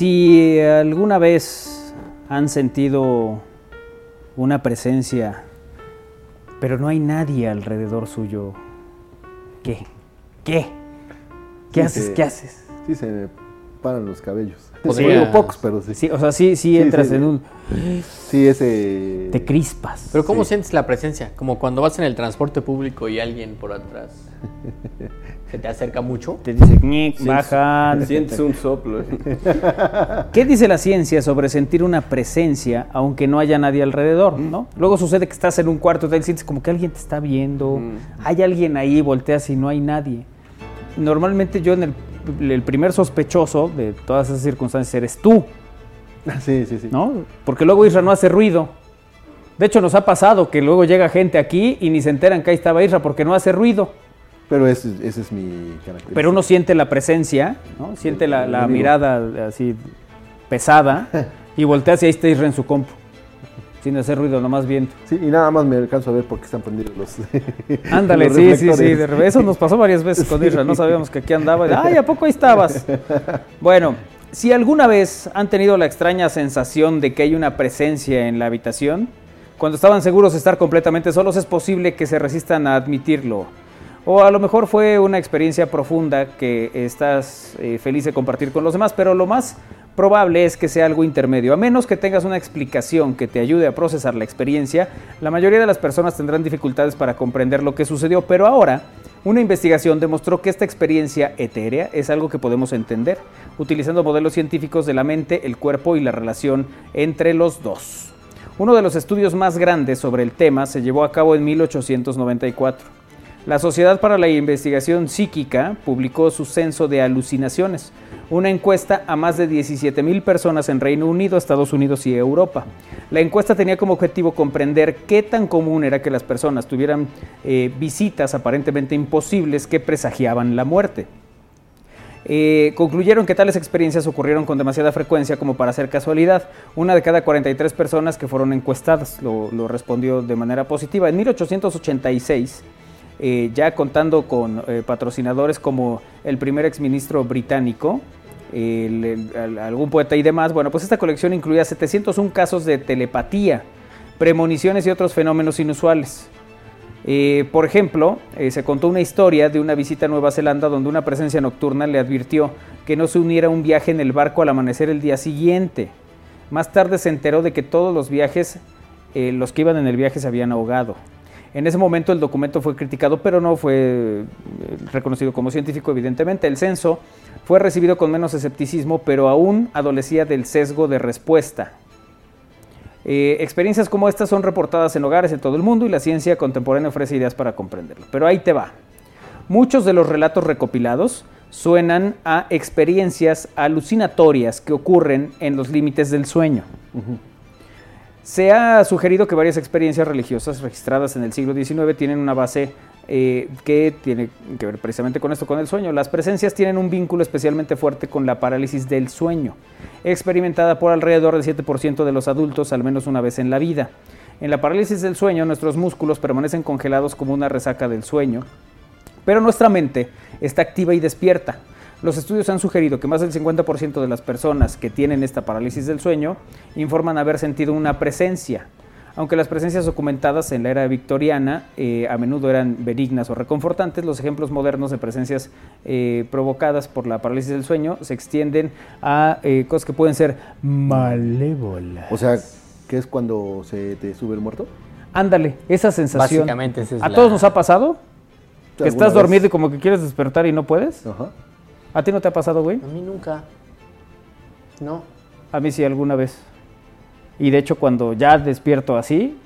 Si alguna vez han sentido una presencia, pero no hay nadie alrededor suyo, ¿qué? ¿Qué? ¿Qué Sí, haces? se- ¿Qué haces? Sí, se me paran los cabellos. Digo pocos, pero sí. Sí, o sea, sí, sí Sí, entras sí. en un... Sí, ese. Te crispas. Pero ¿cómo Sí. sientes la presencia? Como cuando vas en el transporte público y alguien por atrás se te acerca mucho. Te dice, "Ñic, baja. Sientes un soplo. ¿Qué dice la ciencia sobre sentir una presencia aunque no haya nadie alrededor? ¿no? Luego sucede que estás en un cuarto y sientes como que alguien te está viendo, Mm. hay alguien ahí, volteas y no hay nadie. Normalmente yo en el, el primer sospechoso de todas esas circunstancias eres tú, Sí, sí, sí. ¿no? Porque luego Isra no hace ruido. De hecho nos ha pasado que luego llega gente aquí y ni se enteran que ahí estaba Isra porque no hace ruido. Pero ese, ese es mi característica. Pero uno siente la presencia, ¿no? Siente la, mirada así pesada y volteas y ahí está Isra en su compu. Sin hacer ruido, nomás viendo. Sí, y nada más me alcanzo a ver porque están prendidos los. Ándale, los sí, sí, sí. de Eso nos pasó varias veces con Isra. No sabíamos que aquí andaba. Ay, ¿a poco ahí estabas? Bueno, si alguna vez han tenido la extraña sensación de que hay una presencia en la habitación, cuando estaban seguros de estar completamente solos, es posible que se resistan a admitirlo. O a lo mejor fue una experiencia profunda que estás eh, feliz de compartir con los demás, pero lo más probable es que sea algo intermedio. A menos que tengas una explicación que te ayude a procesar la experiencia, la mayoría de las personas tendrán dificultades para comprender lo que sucedió, pero ahora una investigación demostró que esta experiencia etérea es algo que podemos entender, utilizando modelos científicos de la mente, el cuerpo y la relación entre los dos. Uno de los estudios más grandes sobre el tema se llevó a cabo en 1894. La Sociedad para la Investigación Psíquica publicó su censo de alucinaciones, una encuesta a más de 17 mil personas en Reino Unido, Estados Unidos y Europa. La encuesta tenía como objetivo comprender qué tan común era que las personas tuvieran eh, visitas aparentemente imposibles que presagiaban la muerte. Eh, concluyeron que tales experiencias ocurrieron con demasiada frecuencia como para ser casualidad. Una de cada 43 personas que fueron encuestadas lo respondió de manera positiva. En 1886, eh, ya contando con eh, patrocinadores como el primer exministro británico, el- el- al- algún poeta y demás, bueno, pues esta colección incluía 701 casos de telepatía, premoniciones y otros fenómenos inusuales. Eh, por ejemplo, se contó una historia de una visita a Nueva Zelanda donde una presencia nocturna le advirtió que no se uniera a un viaje en el barco al amanecer el día siguiente. Más tarde se enteró de que todos los viajes, los que iban en el viaje se habían ahogado. En ese momento el documento fue criticado, pero no fue eh, reconocido como científico, evidentemente. El censo fue recibido con menos escepticismo, pero aún adolecía del sesgo de respuesta. Eh, experiencias como estas son reportadas en hogares en todo el mundo y la ciencia contemporánea ofrece ideas para comprenderlo. Pero ahí te va. Muchos de los relatos recopilados suenan a experiencias alucinatorias que ocurren en los límites del sueño. Se ha sugerido que varias experiencias religiosas registradas en el siglo XIX tienen una base eh, que tiene que ver precisamente con esto, con el sueño. Las presencias tienen un vínculo especialmente fuerte con la parálisis del sueño, experimentada por alrededor del 7% de los adultos al menos una vez en la vida. En la parálisis del sueño, nuestros músculos permanecen congelados como una resaca del sueño, pero nuestra mente está activa y despierta. Los estudios han sugerido que más del 50% de las personas que tienen esta parálisis del sueño informan haber sentido una presencia. Aunque las presencias documentadas en la era victoriana eh, a menudo eran benignas o reconfortantes, los ejemplos modernos de presencias eh, provocadas por la parálisis del sueño se extienden a eh, cosas que pueden ser malévolas. O sea, ¿qué es cuando se te sube el muerto? Ándale, esa sensación. Básicamente esa es ¿A la- todos nos ha pasado? Que ¿Alguna estás vez? dormido y como que quieres despertar y no puedes. Ajá. ¿A ti no te ha pasado, güey? A mí nunca. No. A mí sí, alguna vez. Y de hecho, cuando ya despierto así,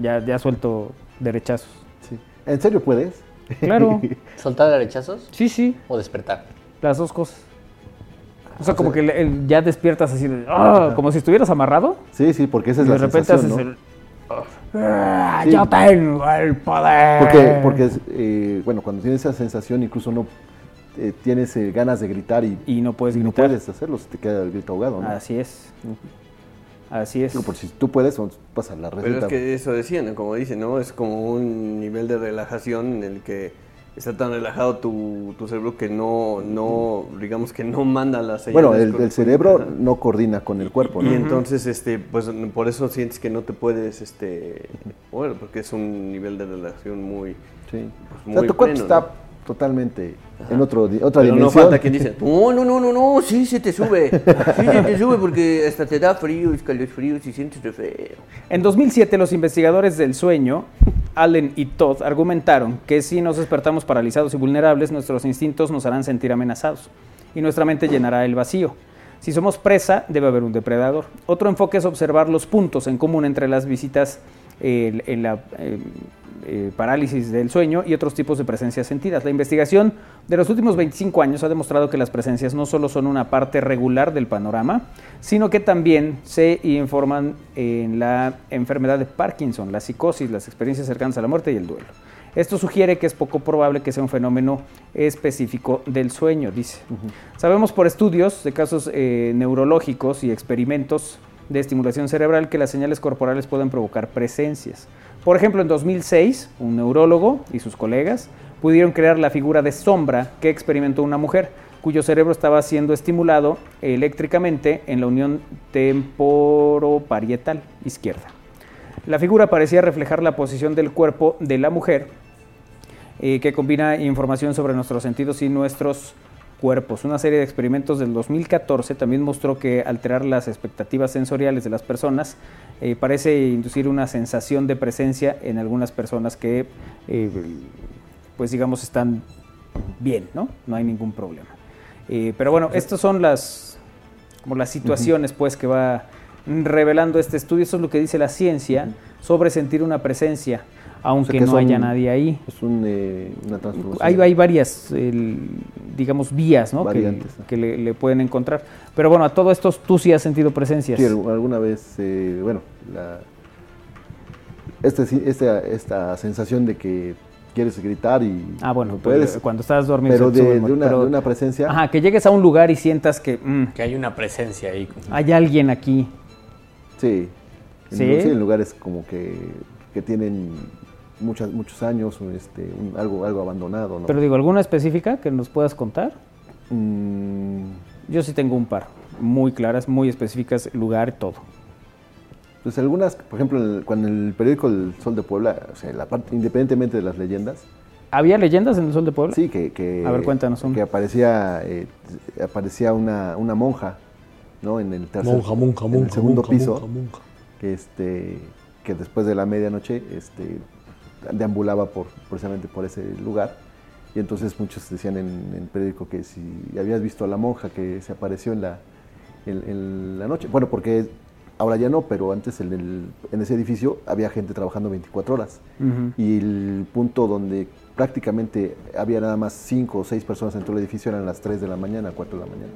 ya, ya suelto derechazos. Sí. ¿En serio puedes? Claro. ¿Soltar derechazos Sí, sí, o despertar? las dos cosas. O sea, como que el- el- ya despiertas así, de, "Ah", como si estuvieras amarrado. Sí, sí, porque esa Y es de la repente sensación, haces ¿no? el. "Ah, Sí. Yo tengo el poder. Porque, porque es, eh, bueno, cuando tienes esa sensación, incluso no eh, tienes eh, ganas de gritar y, Y no puedes y no gritar. puedes hacerlo, se te queda el grito ahogado, ¿no? Así es. Así es. Digo, por si tú puedes, pues, pasa la receta. Pero es que eso decían, ¿no? como dicen, ¿no? Es como un nivel de relajación en el que está tan relajado tu, tu cerebro que no, no, digamos que no manda las señales. Bueno, el, cerebro Ajá. no coordina con el cuerpo, Y ¿no? entonces, este, pues por eso sientes que no te puedes, este, bueno, porque es un nivel de relación muy, Sí. pues, o sea, muy cuerpo pleno, está ¿no? Totalmente en otro, otra Pero no dimensión. falta quien dice, no, no, no, no, no, sí se te sube, sí se te sube porque hasta te da frío, escalofríos y sientes de feo. En 2007, los investigadores del sueño, Allen y Todd, argumentaron que si nos despertamos paralizados y vulnerables, nuestros instintos nos harán sentir amenazados y nuestra mente llenará el vacío. Si somos presa, debe haber un depredador. Otro enfoque es observar los puntos en común entre las visitas eh, en la eh, eh, parálisis del sueño y otros tipos de presencias sentidas. La investigación de los últimos 25 años ha demostrado que las presencias no solo son una parte regular del panorama, sino que también se informan en la enfermedad de Parkinson, la psicosis, las experiencias cercanas a la muerte y el duelo. Esto sugiere que es poco probable que sea un fenómeno específico del sueño, dice. Sabemos por estudios de casos eh, neurológicos y experimentos de estimulación cerebral que las señales corporales pueden provocar presencias. Por ejemplo, en 2006, un neurólogo y sus colegas pudieron crear la figura de sombra que experimentó una mujer, cuyo cerebro estaba siendo estimulado eléctricamente en la unión temporoparietal izquierda. La figura parecía reflejar la posición del cuerpo de la mujer, eh, que combina información sobre nuestros sentidos y nuestros cuerpos. Una serie de experimentos del 2014 también mostró que alterar las expectativas sensoriales de las personas eh, parece inducir una sensación de presencia en algunas personas que, eh, pues digamos, están bien, ¿no? No hay ningún problema. Eh, pero bueno, estas son las, como las situaciones, pues, que va revelando este estudio. Eso es lo que dice la ciencia sobre sentir una presencia, aunque que no haya nadie ahí. Es un, eh, una transformación. Hay, hay varias, el, digamos, vías ¿no? que, Variantes, ¿no? que le, le pueden encontrar. Pero bueno, a todo esto tú sí has sentido presencias. Sí, al- alguna vez, eh, bueno, la, este, sí- esta, esta sensación de que quieres gritar y ah, bueno, no puedes, cuando estás dormido. pero de, una, pero- de una presencia, Ajá, que llegues a un lugar y sientas que mm, Que hay una presencia ahí. hay alguien aquí. sí, en, ¿Sí? lu- sí, en lugares como que, que tienen muchas, muchos años, este, un- algo, algo abandonado, ¿no? Pero digo, ¿alguna específica que nos puedas contar? Mm, Yo sí tengo un par, muy claras, muy específicas, lugar, todo. pues algunas, por ejemplo, en el- cuando el periódico El Sol de Puebla, o sea, la parte, independientemente de las leyendas, ¿Había leyendas en el Sol de Puebla? Sí, que, que- A ver, cuéntanos una. Que aparecía, eh, aparecía una, una monja, ¿no? En el tercer, Monja, monja, en el monja, segundo monja, piso, monja, monja. que este, que después de la medianoche, este, deambulaba por, precisamente por ese lugar. Y entonces muchos decían en, el periódico que si habías visto a la monja que se apareció en la, en, en la noche. Bueno, porque ahora ya no, pero antes en, el- en ese edificio había gente trabajando 24 horas y el punto donde prácticamente había nada más cinco o seis personas en todo el edificio eran las 3 de la mañana, 4 de la mañana.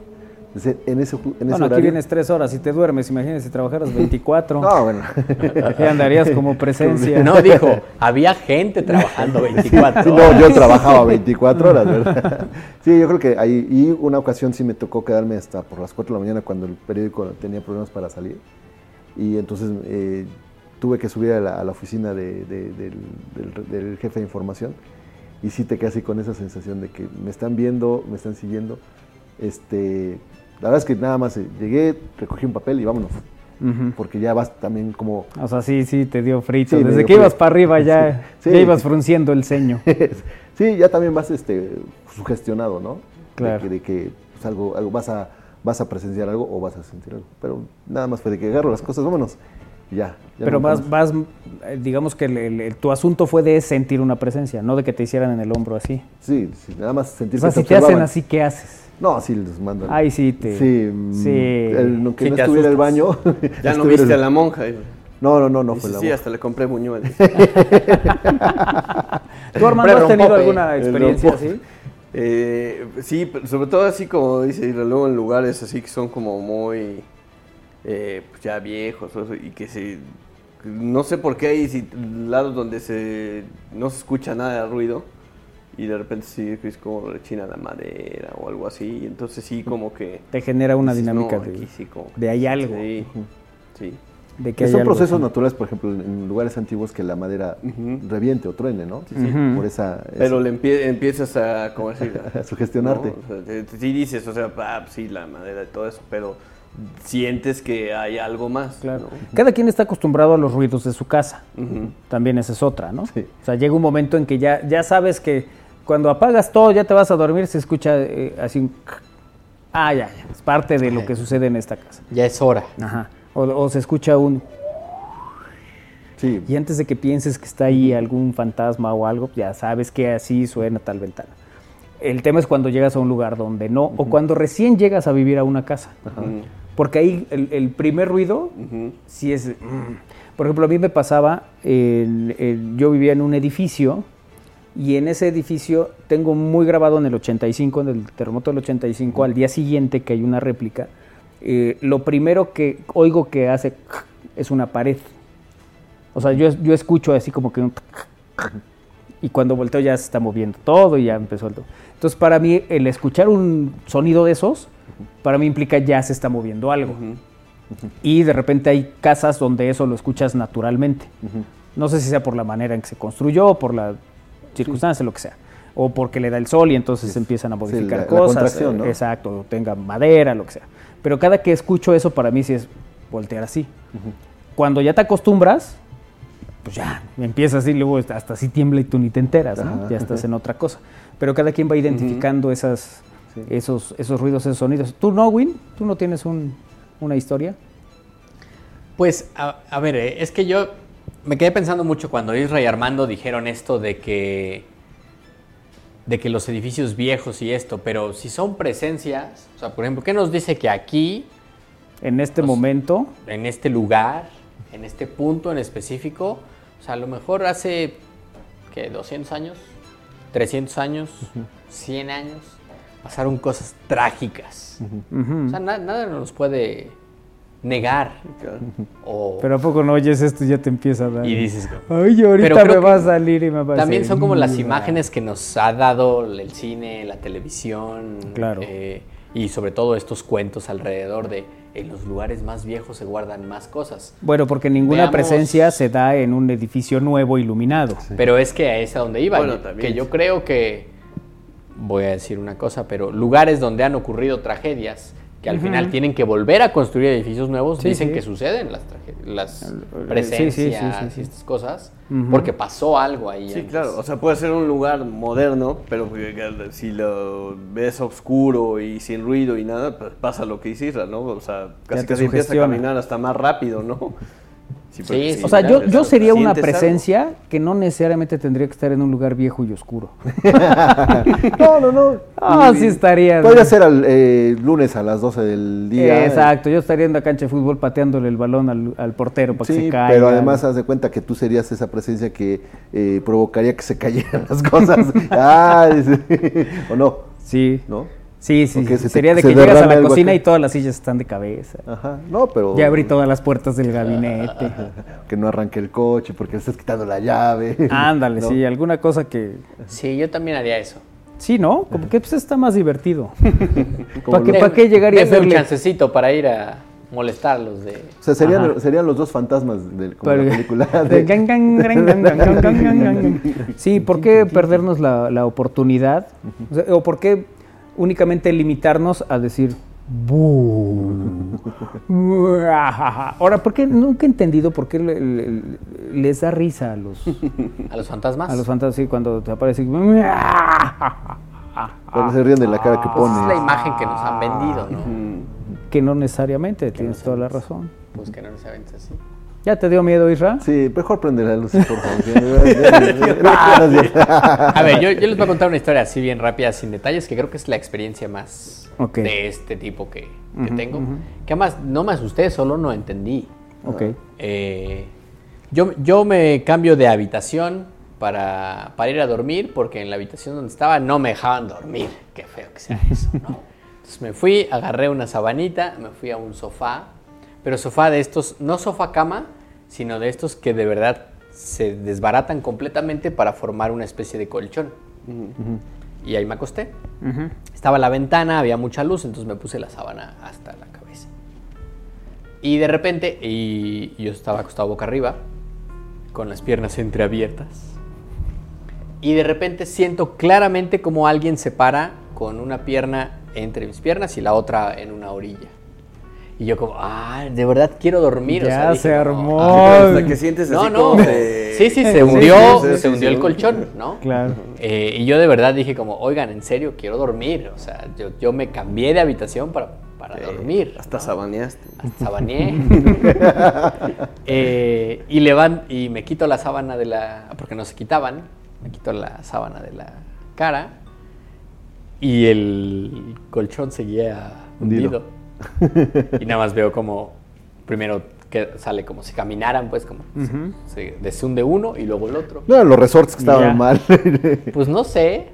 Entonces, en ese, en ese Bueno, aquí vienes tres horas y te duermes, imagínate si trabajaras 24. No, bueno. Ya andarías como presencia. No, dijo, había gente trabajando 24 no, horas. yo trabajaba 24 horas, ¿verdad? Sí, yo creo que ahí, y una ocasión sí me tocó quedarme hasta por las 4 de la mañana cuando el periódico tenía problemas para salir. Y entonces eh, tuve que subir a la, a la oficina de- de- del, del- del jefe de información y sí te quedas así con esa sensación de que me están viendo, me están siguiendo. Este, la verdad es que nada más eh, llegué, recogí un papel y vámonos, porque ya vas también como... O sea, sí, sí, te dio frito. Sí, Desde que ibas para arriba ya, Sí. ya ibas frunciendo el ceño. sí, ya también vas este, sugestionado, ¿no? Claro. De que, de que, pues, algo, algo vas, a, vas a presenciar algo o vas a sentir algo. Pero nada más fue de que agarro las cosas, vámonos. Ya. ya Pero más. vas, eh, digamos que el- tu asunto fue de sentir una presencia, no de que te hicieran en el hombro así. Sí, sí, nada más sentir O sea, si te hacen así, ¿qué haces? No, sí, los mandan. Ay, sí, te... Sí, mm, sí. el- no- que Sí, no te estuviera el baño. Ya no viste el- a la monja. dice. No, no, no, no fue la sí, monja. hasta le compré buñueles. ¿Tú, Armando, has tenido rompope. alguna El experiencia así? Eh, sí, pero sobre todo así como dice, y luego en lugares así que son como muy eh, pues ya viejos y que se no sé por qué hay si- lados donde se no se escucha nada de ruido y de repente sí es como rechina la madera o algo así, y entonces sí como que Te genera una dices, dinámica "No, de, aquí sí como de hay algo. Sí, sí. de que son algo procesos así. naturales, por ejemplo, en- lugares antiguos que la madera reviente o truene, ¿no? Ujú. Por esa, Pero le empie- empiezas a, ¿cómo decir? a sugestionarte. ¿no? O sea, te- sí dices, o sea, ah, sí, la madera y todo eso, pero sientes que hay algo más. Claro. ¿no? Cada quien está acostumbrado a los ruidos de su casa. También esa es otra, ¿no? Sí. O sea, llega un momento en que ya, ya sabes que cuando apagas todo, ya te vas a dormir, se escucha eh, así un... Ah, ya, ya. Es parte de lo que sucede en esta casa. Ya es hora. Ajá. O, o se escucha un... Sí, Y antes de que pienses que está ahí algún fantasma o algo, ya sabes que así suena tal ventana. El tema es cuando llegas a un lugar donde no, o cuando recién llegas a vivir a una casa. Ujú. Porque ahí el, el primer ruido Ujú. sí es... mm. Por ejemplo, a mí me pasaba, en- en- yo vivía en un edificio y en ese edificio tengo muy grabado en el 85, en el terremoto del 85, al día siguiente que hay una réplica, eh, lo primero que oigo que hace es una pared. O sea, yo, yo escucho así como que un... Y cuando volteo ya se está moviendo todo y ya empezó el... Entonces, para mí, el escuchar un sonido de esos, para mí implica ya se está moviendo algo. Y de repente hay casas donde eso lo escuchas naturalmente. No sé si sea por la manera en que se construyó, por la circunstancia, lo que sea. O porque le da el sol y entonces empiezan a modificar la- la cosas. contracción, ¿no? eh, Exacto, o tenga madera, lo que sea. Pero cada que escucho eso, para mí sí es voltear así. Cuando ya te acostumbras, pues ya, empiezas así, luego hasta así tiembla y tú ni te enteras, ¿no? Ajá. Ya estás en otra cosa. Pero cada quien va identificando esas, Sí. esos, esos ruidos, esos sonidos. ¿Tú no, Win? ¿Tú no tienes un- una historia? Pues, a, a ver, eh, es que yo me quedé pensando mucho cuando Isra y Armando dijeron esto de que de que los edificios viejos y esto, pero si son presencias, o sea, por ejemplo, ¿qué nos dice que aquí, En este Pues- momento, en este lugar, en este punto en específico, o sea, a lo mejor hace, ¿qué? 200 años, 300 años, 100 años, pasaron cosas trágicas. O sea, na- nada nos puede negar. Claro. O, pero a poco no oyes esto y ya te empieza a dar. y dices, Ay, ahorita me va a que salir y me va a También son como las imágenes que nos ha dado el cine, la televisión. Claro. eh, y sobre todo estos cuentos alrededor de en los lugares más viejos se guardan más cosas. Bueno, porque ninguna Veamos- presencia se da en un edificio nuevo iluminado. Pero es que es a donde iba. Bueno, que también. yo creo que, voy a decir una cosa, pero lugares donde han ocurrido tragedias que al final tienen que volver a construir edificios nuevos, Sí, dicen sí. que suceden las, las sí, sí, presencias sí, sí, sí. y estas cosas, porque pasó algo ahí. Sí, antes. claro, o sea, puede ser un lugar moderno, pero si lo ves oscuro y sin ruido y nada, pues pasa lo que hiciste, ¿no? O sea, casi te casi empieza a caminar hasta más rápido, ¿no? Porque Sí, sí, O sea, yo, yo sería una algo. presencia que no necesariamente tendría que estar en un lugar viejo y oscuro. No, no, no. Ah, Y- sí estaría. Podría ser al, eh, lunes a las 12 del día. Exacto, yo estaría en la cancha de fútbol pateándole el balón al, al portero para que se caiga. pero además haz de cuenta que tú serías esa presencia que eh, provocaría que se cayeran las cosas. ah, o no, Sí, ¿no? Sí, sí. Sí. se te- Sería de se que llegas a la cocina acá. y todas las sillas están de cabeza. Ajá, no, pero Ya abrí todas las puertas del gabinete. que no arranque el coche porque le estás quitando la llave. Ándale, ¿no? sí, alguna cosa que... Sí, yo también haría eso. Sí, ¿no? Como que pues, está más divertido. ¿Para qué, lo- pa' qué llegar y Denme un hacerle... chancecito para ir a molestarlos de... O sea, serían, Ajá. serían los dos fantasmas del, como Pero- la película. de de-. Sí, ¿por qué perdernos la, la oportunidad? O, sea, ¿o por qué únicamente limitarnos a decir... Ahora, ¿por qué? Nunca he entendido por qué le- le- les da risa a los, ¿A los fantasmas? a los fantasmas sí, cuando te aparece. Cuando se ríen de la cara que Pues es la imagen que nos han vendido, ¿no? Que no necesariamente, tienes toda la razón. Pues que no saben así. ¿Ya te dio miedo, Isra? Sí, mejor prende la luz, por favor. A ver, yo, yo les voy a contar una historia así bien rápida, sin detalles, que creo que es la experiencia más de este tipo que, tengo. Que además no me asusté, solo no entendí. Ok. Eh, yo, yo me cambio de habitación para, para ir a dormir porque en la habitación donde estaba no me dejaban dormir. Qué feo que sea eso, ¿no? Entonces me fui, agarré una sabanita, me fui a un sofá, pero sofá de estos, no sofá cama, sino de estos que de verdad se desbaratan completamente para formar una especie de colchón. Y ahí me acosté. Estaba la ventana, había mucha luz, entonces me puse la sábana hasta la cabeza. Y de repente, y yo estaba acostado boca arriba, con las piernas entreabiertas. Y de repente siento claramente como alguien se para con una pierna entre mis piernas y la otra en una orilla. Y yo como, ah, de verdad quiero dormir. o sea, Ya dije, se no, armó. Ah, pero hasta que sientes No, así no. como de- Sí, sí, se hundió, sí, sí, se hundió sí. el colchón, ¿no? Claro. Eh, y yo de verdad dije como, oigan, en serio, quiero dormir. O sea, yo, yo me cambié de habitación para, para dormir. Hasta ¿no? sabaneaste. Hasta sabaneé. Eh, y, levan- y me quito la sábana de la... Porque no se quitaban. Me quito la sábana de la cara. Y el colchón seguía hundido. Hundido. y nada más veo como... Primero que sale como si caminaran, pues como... Ujú. Se deshunde uno y luego el otro. No, los resorts que estaban Ya. mal. Pues no sé.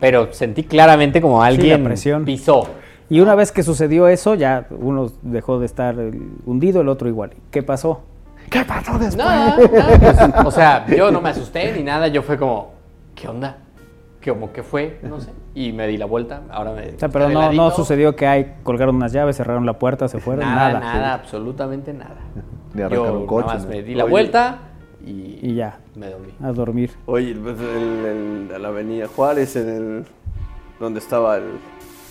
Pero sentí claramente como alguien presión. pisó. Y una vez que sucedió eso, ya uno dejó de estar hundido, el otro igual. ¿Qué pasó? ¿Qué pasó después? Nada, nada, pues, o sea, yo no me asusté ni nada, yo fue como, ¿qué onda? Como que fue, no sé. Y me di la vuelta, ahora me... O sea, pero de no, no sucedió que hay, colgaron unas llaves, cerraron la puerta, se fueron, Nada, nada. nada, absolutamente nada. Arrancar yo un coche, nada más ¿no? me di la Oye. vuelta y, Y ya, me dormí. a dormir. Oye, pues el- la avenida Juárez, en el, donde estaba el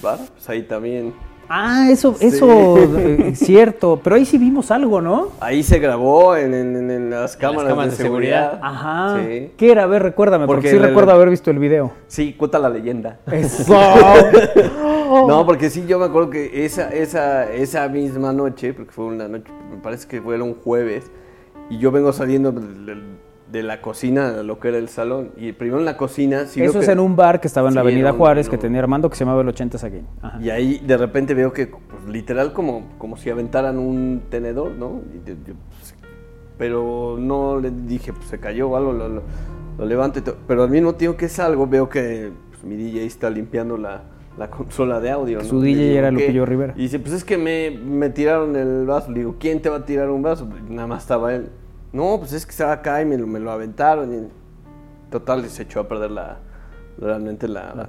bar, pues ahí también. Ah, eso, Sí. eso, eh, cierto. Pero ahí sí vimos algo, ¿no? Ahí se grabó en, en- en- en las cámaras, cámaras de de seguridad. seguridad. Ajá. Sí. ¿Qué era? A ver, recuérdame, porque, Porque sí el- recuerdo haber visto el video. Sí, cuenta la leyenda. Eso. No, porque sí, yo me acuerdo que esa, esa, esa misma noche, porque fue una noche, me parece que fue un jueves, y yo vengo saliendo del- del- de, la cocina a lo que era el salón. Y primero en la cocina, sí Eso es que- en un bar que estaba en la Avenida Juárez que tenía Armando que se llamaba el 80 Again. Ajá. Y ahí de repente veo que, pues, literal, como, como si aventaran un tenedor, ¿no? Y de- yo, pues, pero no le dije, pues se cayó o algo, lo, lo- lo levanto. y to- Pero al mismo tiempo que salgo, veo que pues, mi DJ está limpiando la, la consola de audio. ¿no? Su Y DJ digo, era. Lupillo Rivera. Y dice, pues es que me, me tiraron el vaso. Le digo, ¿quién te va a tirar un vaso? Nada más estaba él. No, pues es que estaba acá y me, lo- me lo aventaron. Y, total, se echó a perder la, realmente la, La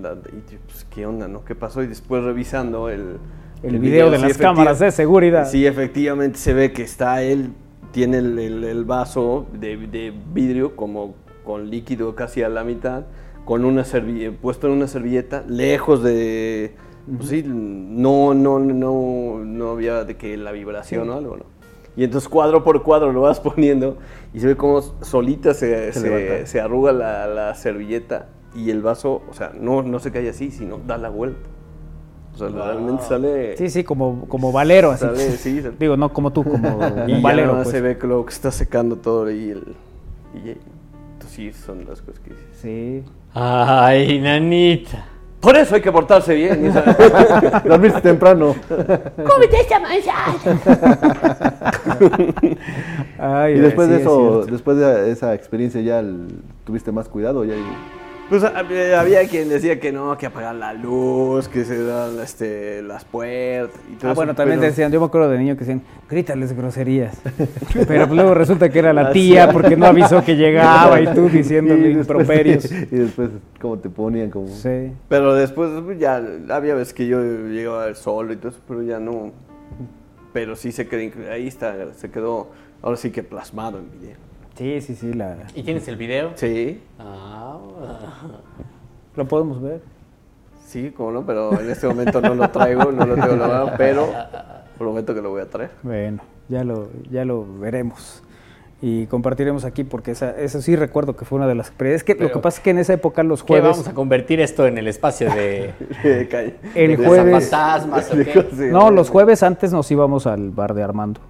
la- y pues, ¿qué onda, no? ¿Qué pasó? Y después revisando el... El video de sí, las cámaras de seguridad. Sí, efectivamente se ve que está él, tiene el, el- el vaso de, de vidrio como con líquido casi a la mitad, con una puesto en una servilleta, lejos de... Pues sí, no, no, no, no había de que la vibración o algo, ¿no? Y entonces cuadro por cuadro lo vas poniendo y se ve como solita se, Se se- levanta. se arruga la, la servilleta y el vaso, o sea, no, no se cae así, sino da la vuelta. O sea, realmente sale... Sí, sí, como, como valero, así. Sale, sí, sale. Digo, no como tú, como Y ya valero. pues. se ve que luego que está secando todo ahí el... Y entonces sí, son las cosas que dices. Sí. Ay, nanita. Por eso hay que portarse bien. Dormirse temprano. Ay, Y después sí, de es eso, después de esa experiencia ya el- tuviste más cuidado ya. Pues había había quien decía que no, que apagar la luz, que se dan este, las puertas y todo Ah, eso, bueno, también pero- decían, yo me acuerdo de niño que decían, grítales groserías. Pero luego resulta que era la tía porque no avisó que llegaba y tú diciéndole Y después- improperios. y después, ¿cómo te ponían? Como... Sí. Pero después pues, ya había veces que yo llegaba solo y todo eso, pero ya no. Pero sí se quedó, ahí está, se quedó, ahora sí que plasmado en video. Sí, sí, sí, la, ¿Y tienes el video? Sí, Ah, lo podemos ver. sí, como no, pero en este momento no lo traigo, no lo tengo grabado, pero prometo que lo voy a traer. Bueno, ya lo, ya lo veremos. Y compartiremos aquí porque esa, eso sí recuerdo que fue una de las experiencias. Es que lo que pasa es que en esa época los ¿Qué jueves... vamos a convertir esto en el espacio de, Calle. El de jueves... fantasmas o qué? Sí, No, los jueves antes nos íbamos al bar de Armando,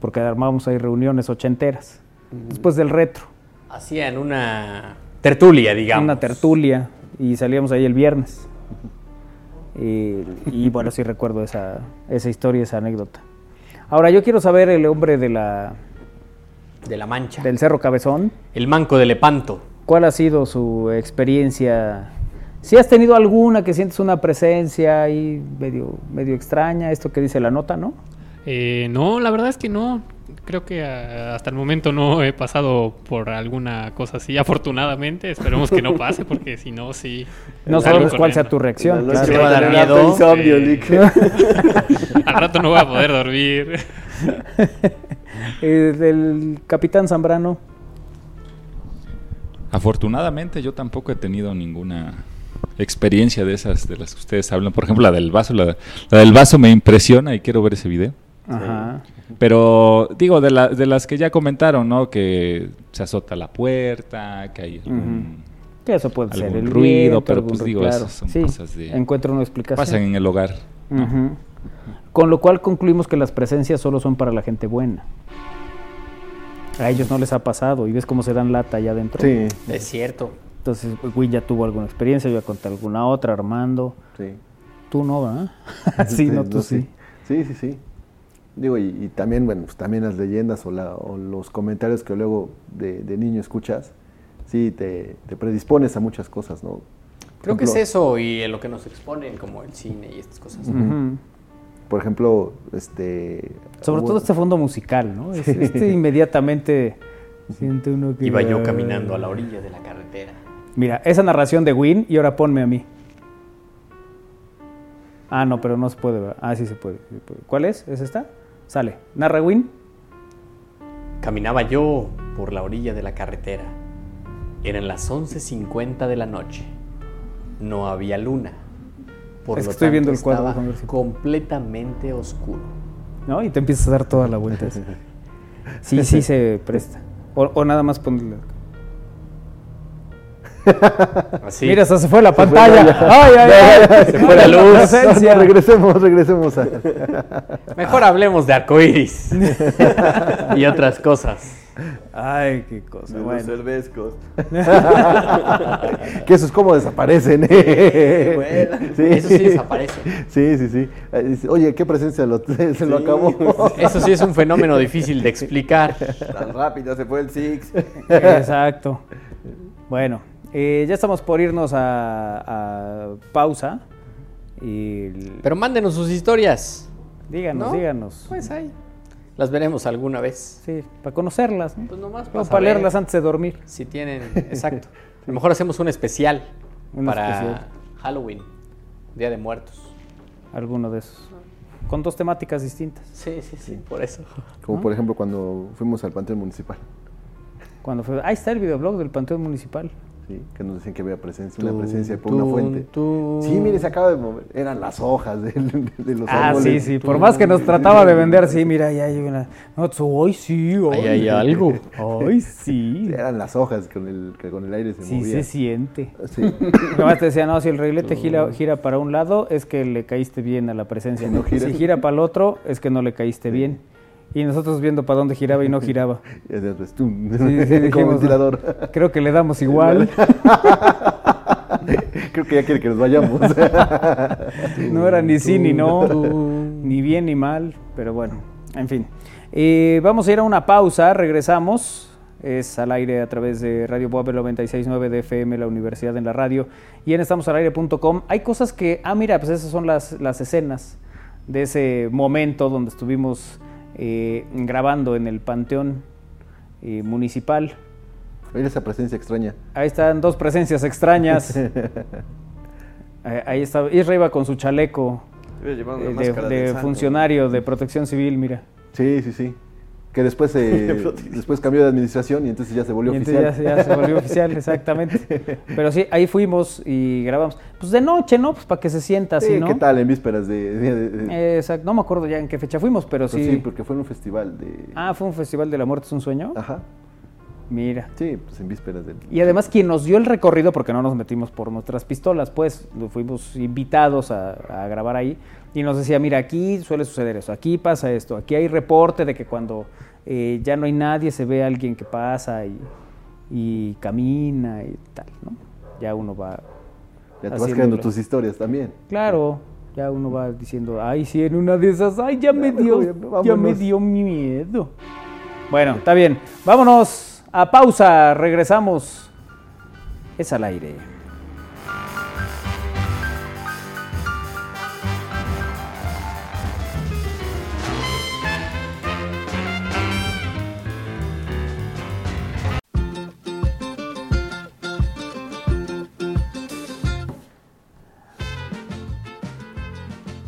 porque armábamos ahí reuniones ochenteras, después del retro, Hacían una tertulia, digamos. una tertulia, y salíamos ahí el viernes. Y, y bueno, sí recuerdo esa, esa historia, esa anécdota. Ahora, yo quiero saber el hombre de la, De la mancha. del Cerro Cabezón, El manco de Lepanto. ¿cuál ha sido su experiencia? Si has tenido alguna que sientes una presencia ahí medio, medio extraña, esto que dice la nota, ¿no? Eh, no, la verdad es que no. Creo que ah, hasta el momento no he pasado por alguna cosa así, afortunadamente. Esperemos que no pase, porque si no, sí. No sabemos cuál sea tu reacción. Claro. va a dar miedo. insomnio. Al rato no voy a poder dormir. Eh, del capitán Zambrano. Afortunadamente yo tampoco he tenido ninguna experiencia de esas de las que ustedes hablan. Por ejemplo, la del vaso. La, la del vaso me impresiona y quiero ver ese video. Ajá. Pero digo, de, la- de las que ya comentaron, ¿no? Que se azota la puerta, que hay algún- Que eso puede ser el ruido, viento, pero algún pues digo, claro. esas son Sí, cosas de... encuentro una explicación. pasan en el hogar. Con lo cual concluimos que las presencias solo son para la gente buena. A ellos no les ha pasado y ves cómo se dan lata allá adentro. Sí, Es cierto. Entonces, Win ya tuvo alguna experiencia, yo ya conté alguna otra, Armando. sí. Tú no, ¿verdad? sí, no, tú sí. Sí, sí, sí. Digo, y, y también, bueno, pues también las leyendas o, la- o los comentarios que luego de, de niño escuchas, sí, te, te predispones a muchas cosas, ¿no? Por Creo que es eso y en lo que nos exponen, como el cine y estas cosas. Por ejemplo, este... Sobre hubo- todo este fondo musical, ¿no? Es- Este inmediatamente siente uno que... Iba yo caminando a la orilla de la carretera. Mira, esa narración de Win y ahora ponme a mí. Ah, no, pero no se puede. ¿verdad? Ah, sí se puede. sí se puede. ¿Cuál es? ¿Es esta? Sale. Narra Win. Caminaba yo por la orilla de la carretera. Eran las 11.50 de la noche. No había luna. Por Es lo que estoy viendo tanto, el cuadro, estaba completamente oscuro. ¿No? Y te empiezas a dar toda la vuelta. Sí, sí se presta. O, o nada más ponle. Así. Mira, hasta se fue la pantalla. ¡Ay, ay, ay! Se fue la luz. No, regresemos, regresemos a... Mejor hablemos de arcoíris y otras cosas. Ay, qué cosa. De los Bueno. cervezcos. que eso es como desaparecen. ¿eh? bueno. Sí. Eso sí desaparece. Sí, sí, sí. Oye, ¿qué presencia lo, se lo acabó? Eso sí es un fenómeno difícil de explicar. Tan rápido se fue el Six. Exacto. Bueno, eh, ya estamos por irnos a, a pausa. Y Pero mándenos sus historias. díganos, ¿no? díganos. Pues ahí. Las veremos alguna vez. Sí, para conocerlas. ¿no? Pues nomás O para para leerlas antes de dormir. Si tienen, exacto. A lo mejor hacemos un especial Un para especial. Halloween, Día de Muertos. Alguno de esos. Con dos temáticas distintas. Sí, sí, sí, por eso. Como por ejemplo cuando fuimos al Panteón Municipal. Cuando fue, ahí está el videoblog del Panteón Municipal. Sí, que nos decían que había presencia, una presencia por una fuente. Sí, mire, se acaba de mover. Eran las hojas de, de los Ah, árboles. sí, sí. Por más que nos trataba de vender, sí, mira, ya hay una. No, tú, ay, sí, Ahí ay, hay algo. Ay, sí. Sí, Eran las hojas con el, que con el aire se Sí movía. se siente. Sí. Nomás te decía, no, si el reglete gira, gira para un lado, es que le caíste bien a la presencia. Si no gira- Si gira para el otro, es que no le caíste bien. Y nosotros viendo para dónde giraba y no giraba. Y después, tum, Sí, sí, dijimos, como ventilador. Creo que le damos igual. Creo que ya quiere que nos vayamos. No era ni sí ni no, ni bien ni mal, pero bueno, en fin. Eh, vamos a ir a una pausa, regresamos. Es al aire a través de Radio Boab 969 de FM, la Universidad en la Radio, y en estamosalaire.com. Hay cosas que, ah, mira, pues esas son las, las escenas de ese momento donde estuvimos eh, grabando en el Panteón eh, Municipal. Mira esa presencia extraña. Ahí están dos presencias extrañas. Ahí está, Isra iba con su chaleco eh, de, funcionario de protección civil, mira. Sí, sí, sí. Que después, eh, después cambió de administración y entonces ya se volvió Y oficial. ya, ya se volvió oficial, exactamente. Pero sí, ahí fuimos y grabamos. Pues de noche, ¿no? Pues para que se sienta así, Sí, ¿no? ¿Qué tal en vísperas de... de- de- Eh, exacto, no me acuerdo ya en qué fecha fuimos, pero pues sí. sí, porque fue en un festival de... Ah, fue un festival de la muerte es un sueño. Ajá. Mira. Sí, pues en vísperas del... Y además quien nos dio el recorrido, porque no nos metimos por nuestras pistolas, pues fuimos invitados a, a grabar ahí y nos decía, mira, aquí suele suceder eso, aquí pasa esto, aquí hay reporte de que cuando eh, ya no hay nadie se ve a alguien que pasa y, y camina y tal, ¿no? Ya uno va... Ya te vas creando tus historias también. Claro, ya uno va diciendo, ay, sí, en una de esas, ay, ya me dio, mejor, ya, me vámonos". dio miedo. Bueno, está bien. Vámonos a pausa, regresamos. Es al aire.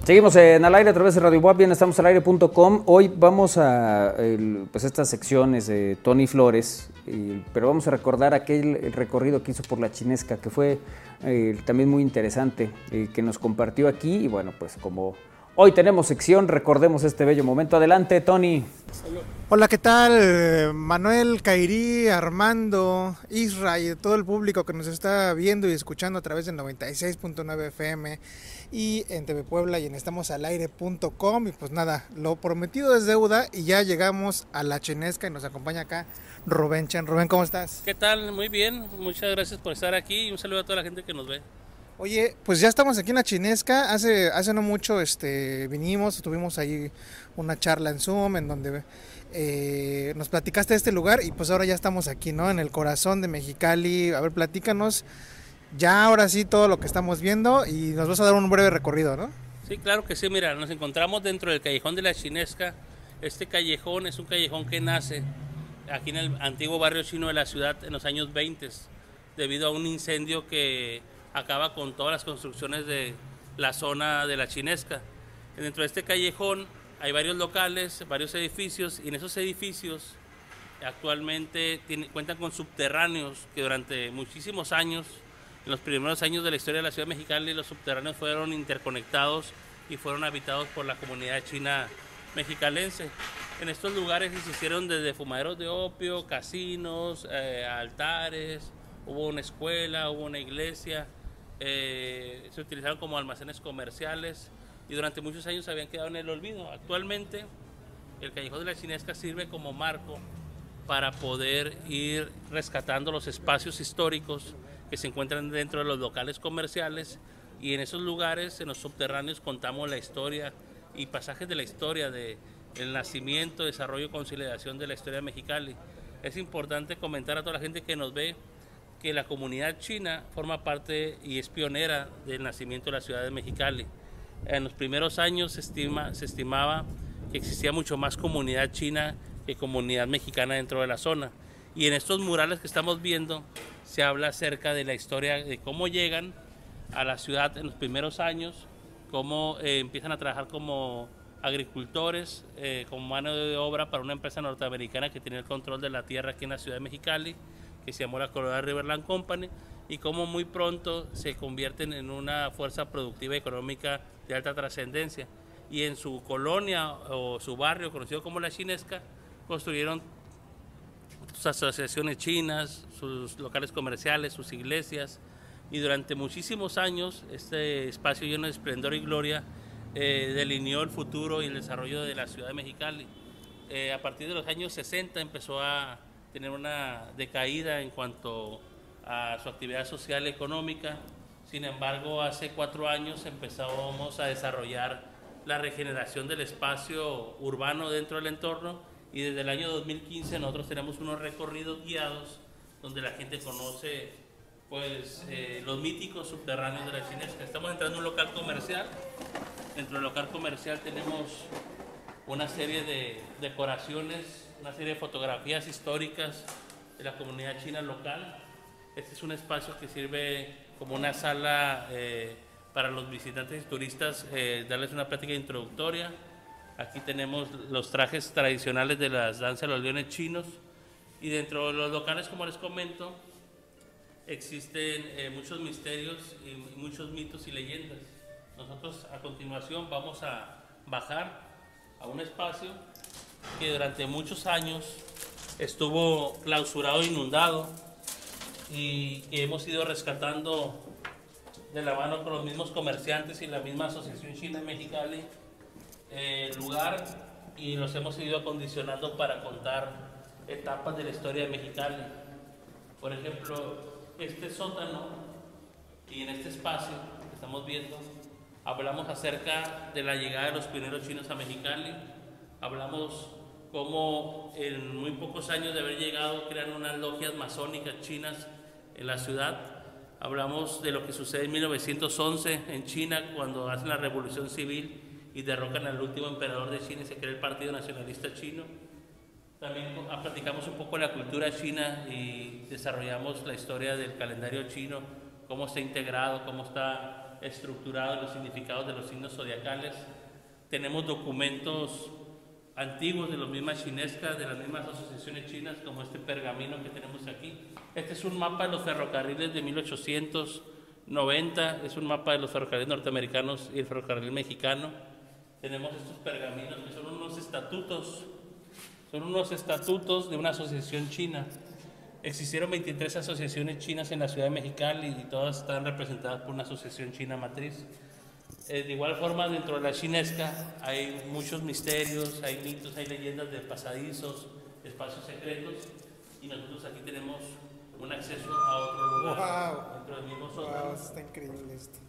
Seguimos en al aire a través de Radio Web, bien estamos al aire.com. Hoy vamos a pues estas secciones de Tony Flores, y- pero vamos a recordar aquel el recorrido que hizo por la chinesca, que fue eh, también muy interesante, eh, que nos compartió aquí. Y bueno, pues como hoy tenemos sección, recordemos este bello momento. Adelante, Tony. Hola, ¿qué tal? Manuel, Kairi, Armando, Isra y todo el público que nos está viendo y escuchando a través del 96.9 FM y en TV Puebla y en estamosalaire.com. Y pues nada, lo prometido es deuda y ya llegamos a la chinesca y nos acompaña acá Rubén Chan. Rubén, ¿cómo estás? ¿Qué tal? Muy bien, muchas gracias por estar aquí y un saludo a toda la gente que nos ve. Oye, pues ya estamos aquí en la chinesca. Hace, hace no mucho este, vinimos, tuvimos ahí una charla en Zoom en donde eh, nos platicaste de este lugar y pues ahora ya estamos aquí, ¿no? En el corazón de Mexicali. A ver, platícanos ya ahora sí todo lo que estamos viendo y nos vas a dar un breve recorrido, ¿no? Sí, claro que sí, mira, nos encontramos dentro del callejón de la Chinesca. Este callejón es un callejón que nace aquí en el antiguo barrio chino de la ciudad en los años 20 debido a un incendio que acaba con todas las construcciones de la zona de la Chinesca. Dentro de este callejón hay varios locales, varios edificios y en esos edificios actualmente cuentan con subterráneos que durante muchísimos años, en los primeros años de la historia de la ciudad de Mexicali, los subterráneos fueron interconectados y fueron habitados por la comunidad china mexicalense. En estos lugares se hicieron desde fumaderos de opio, casinos, eh, altares, hubo una escuela, hubo una iglesia, eh, se utilizaron como almacenes comerciales y durante muchos años habían quedado en el olvido. Actualmente el Callejón de la Chinesca sirve como marco para poder ir rescatando los espacios históricos que se encuentran dentro de los locales comerciales y en esos lugares, en los subterráneos, contamos la historia y pasajes de la historia de el nacimiento, desarrollo y consolidación de la historia de Mexicali. Es importante comentar a toda la gente que nos ve que la comunidad china forma parte y es pionera del nacimiento de la ciudad de Mexicali. En los primeros años se, estima, se estimaba que existía mucho más comunidad china que comunidad mexicana dentro de la zona. Y en estos murales que estamos viendo se habla acerca de la historia de cómo llegan a la ciudad en los primeros años, cómo eh, empiezan a trabajar como agricultores, eh, como mano de obra para una empresa norteamericana que tiene el control de la tierra aquí en la ciudad de Mexicali, que se llamó la Colorado Riverland Company, y cómo muy pronto se convierten en una fuerza productiva y económica de alta trascendencia. Y en su colonia o su barrio, conocido como la Chinesca, construyeron sus asociaciones chinas, sus locales comerciales, sus iglesias, y durante muchísimos años este espacio lleno de esplendor y gloria eh, delineó el futuro y el desarrollo de la ciudad de Mexicali. Eh, a partir de los años 60 empezó a tener una decaída en cuanto a su actividad social y económica. Sin embargo, hace cuatro años empezamos a desarrollar la regeneración del espacio urbano dentro del entorno y desde el año 2015 nosotros tenemos unos recorridos guiados donde la gente conoce pues eh, los míticos subterráneos de la chinesca. Estamos entrando en un local comercial. Dentro del local comercial tenemos una serie de decoraciones, una serie de fotografías históricas de la comunidad china local. Este es un espacio que sirve como una sala eh, para los visitantes y turistas, eh, darles una plática introductoria. Aquí tenemos los trajes tradicionales de las danzas de los leones chinos. Y dentro de los locales, como les comento, existen eh, muchos misterios y muchos mitos y leyendas. Nosotros a continuación vamos a bajar a un espacio que durante muchos años estuvo clausurado inundado y que hemos ido rescatando de la mano con los mismos comerciantes y la misma Asociación China Mexicali eh, lugar y los hemos ido acondicionando para contar etapas de la historia de Mexicali. Por ejemplo, este sótano y en este espacio que estamos viendo, hablamos acerca de la llegada de los pioneros chinos a Mexicali, hablamos cómo en muy pocos años de haber llegado crean unas logias masónicas chinas en la ciudad, hablamos de lo que sucede en 1911 en China cuando hacen la revolución civil y derrocan al último emperador de China y se crea el Partido Nacionalista Chino. También ah, platicamos un poco la cultura china y desarrollamos la historia del calendario chino, cómo está integrado, cómo está estructurado los significados de los signos zodiacales. Tenemos documentos antiguos de las mismas chinescas, de las mismas asociaciones chinas, como este pergamino que tenemos aquí. Este es un mapa de los ferrocarriles de 1890, es un mapa de los ferrocarriles norteamericanos y el ferrocarril mexicano. Tenemos estos pergaminos que son unos estatutos, son unos estatutos de una asociación china. Existieron 23 asociaciones chinas en la ciudad de Mexicali y todas están representadas por una asociación china matriz. Eh, de igual forma, dentro de la chinesca hay muchos misterios, hay mitos, hay leyendas de pasadizos, espacios secretos, y nosotros aquí tenemos un acceso a otro lugar Wow. dentro del mismo Wow, sótano. está increíble esto.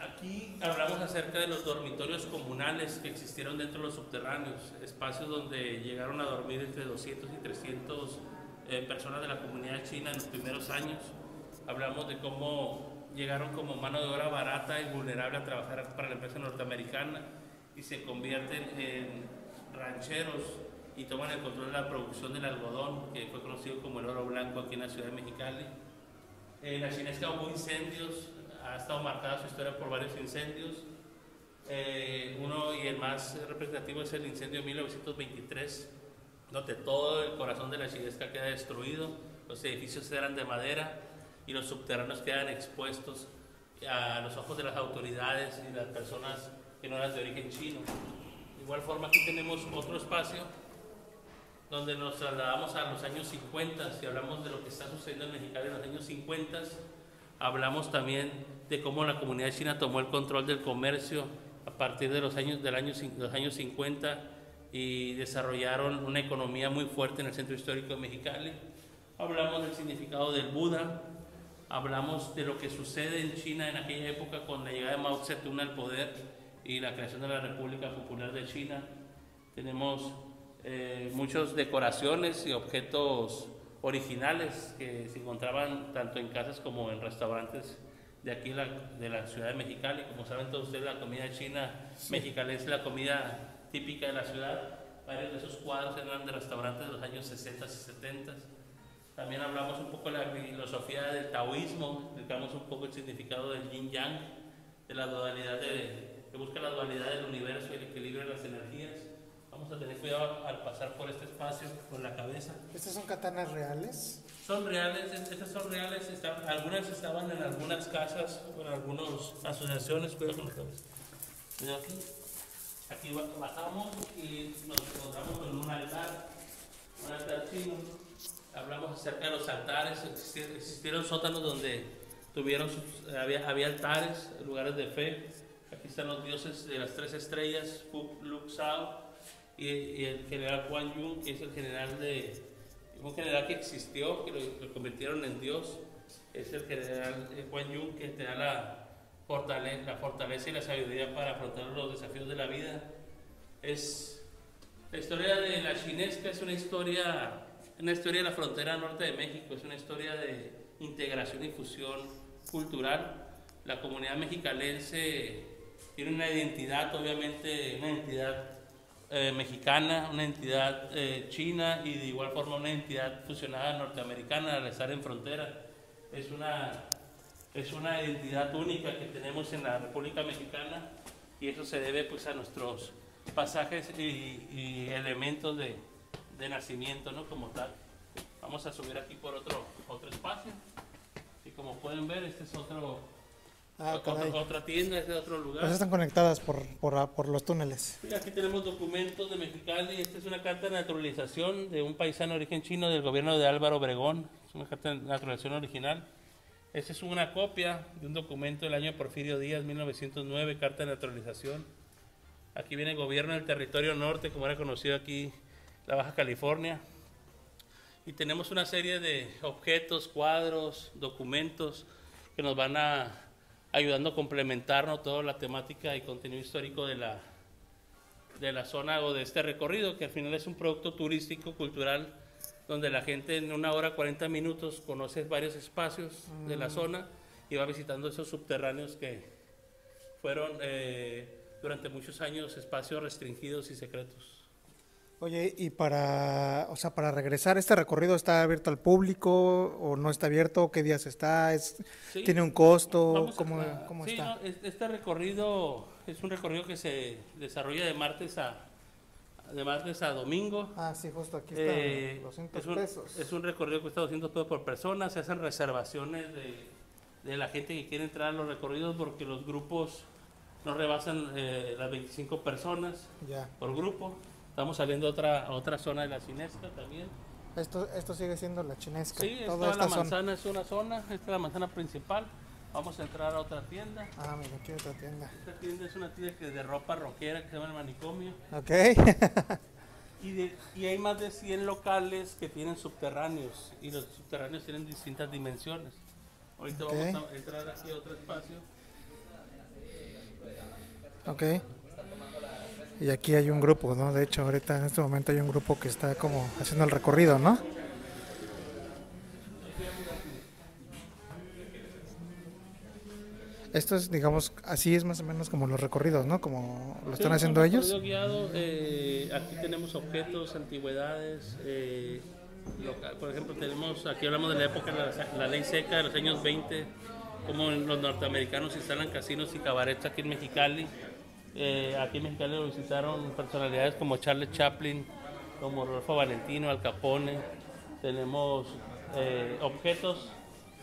Aquí hablamos acerca de los dormitorios comunales que existieron dentro de los subterráneos, espacios donde llegaron a dormir entre 200 y 300 eh, personas de la comunidad china en los primeros años. Hablamos de cómo llegaron como mano de obra barata y vulnerable a trabajar para la empresa norteamericana y se convierten en rancheros y toman el control de la producción del algodón, que fue conocido como el oro blanco aquí en la ciudad de Mexicali. En la chinesca hubo incendios, ha estado marcada su historia por varios incendios. Eh, uno y el más representativo es el incendio de 1923, donde todo el corazón de la chinesca queda destruido, los edificios eran de madera y los subterráneos quedan expuestos a los ojos de las autoridades y las personas que no eran de origen chino. De igual forma aquí tenemos otro espacio donde nos trasladamos a los años 50, si hablamos de lo que está sucediendo en Mexicali en los años 50, hablamos también de cómo la comunidad china tomó el control del comercio a partir de los años, del año, los años 50 y desarrollaron una economía muy fuerte en el centro histórico de Mexicali. Hablamos del significado del Buda, hablamos de lo que sucede en China en aquella época con la llegada de Mao Zedong al poder y la creación de la República Popular de China. Tenemos eh, muchas decoraciones y objetos originales que se encontraban tanto en casas como en restaurantes de aquí la- de la ciudad de Mexicali. Como saben todos ustedes, la comida china mexicana es la comida típica de la ciudad. Varios de esos cuadros eran de restaurantes de los años 60 y 70. También hablamos un poco de la filosofía del taoísmo, explicamos un poco el significado del yin yang, de la dualidad de, que busca la dualidad del universo y el equilibrio de las energías. Vamos a tener cuidado al pasar por este espacio con la cabeza. ¿Estas son katanas reales? Son reales, es- estas son reales, están- algunas estaban en algunas casas o en algunas asociaciones, cuidado con la cabeza. Aquí. Aquí ba- bajamos y nos encontramos con un altar, un altar chino. Hablamos acerca de los altares, existi- existieron sótanos donde tuvieron sus- había, había altares, lugares de fe. Aquí están los dioses de las tres estrellas, Fu, Luk, Sao, y, y el general Juan Yun, que es el general de, un general que existió, que lo, lo convirtieron en Dios, es el general eh, Juan Yun que te da la fortaleza, la fortaleza y la sabiduría para afrontar los desafíos de la vida. Es la historia de la chinesca es una historia, una historia de la frontera norte de México, es una historia de integración y fusión cultural. La comunidad mexicalense tiene una identidad, obviamente, una identidad eh, mexicana, una entidad eh, china y de igual forma una entidad fusionada norteamericana al estar en frontera. Es una, es una identidad única que tenemos en la República Mexicana y eso se debe pues a nuestros pasajes y, y elementos de, de nacimiento, ¿no? Como tal. Vamos a subir aquí por otro, otro espacio. Y como pueden ver, este es otro, Ah, caray. otra tienda, este es otro lugar. Pues están conectadas por, por, por los túneles. Mira, aquí tenemos documentos de Mexicali. Esta es una carta de naturalización de un paisano de origen chino del gobierno de Álvaro Obregón. Es una carta de naturalización original. Esta es una copia de un documento del año Porfirio Díaz, 1909, carta de naturalización. Aquí viene el gobierno del territorio norte, como era conocido aquí la Baja California. Y tenemos una serie de objetos, cuadros, documentos que nos van a ayudando a complementarnos toda la temática y contenido histórico de la, de la zona o de este recorrido, que al final es un producto turístico, cultural, donde la gente en una hora 40 minutos conoce varios espacios de la zona y va visitando esos subterráneos que fueron eh, durante muchos años espacios restringidos y secretos. Oye, y para, o sea, para regresar, ¿este recorrido está abierto al público o no está abierto? ¿Qué días está? ¿Es, Sí. ¿Tiene un costo? Vamos a- ¿Cómo, cómo sí, está? no, es- este recorrido es un recorrido que se desarrolla de martes a de martes a domingo. Ah, sí, justo aquí están Eh, 200 es, un, pesos. es un recorrido que cuesta 200 pesos por persona. Se hacen reservaciones de, de la gente que quiere entrar a los recorridos porque los grupos no rebasan eh, las 25 personas Ya. por grupo. Estamos saliendo a otra, a otra zona de la Cinesca también. Esto, esto sigue siendo la chinesca. Sí, Toda esta la esta zona. manzana es una zona, esta es la manzana principal. Vamos a entrar a otra tienda. Ah, mira, aquí hay otra tienda. Esta tienda es una tienda que de ropa rockera que se llama el manicomio. Ok. Y, de- y hay más de 100 locales que tienen subterráneos. Y los subterráneos tienen distintas dimensiones. Ahorita Ok. vamos a entrar aquí a otro espacio. ok. Y aquí hay un grupo, ¿no? De hecho, ahorita en este momento hay un grupo que está como haciendo el recorrido, ¿no? Esto es, digamos, así es más o menos como los recorridos, ¿no? Como lo están Sí, haciendo ellos. guiado, eh, aquí tenemos objetos, antigüedades. eh, local. Por ejemplo, tenemos, aquí hablamos de la época de la, la ley seca de los años 20, como los norteamericanos instalan casinos y cabarets aquí en Mexicali. Eh, aquí en Mexicali lo visitaron personalidades como Charles Chaplin, como Rodolfo Valentino, Al Capone. Tenemos eh, objetos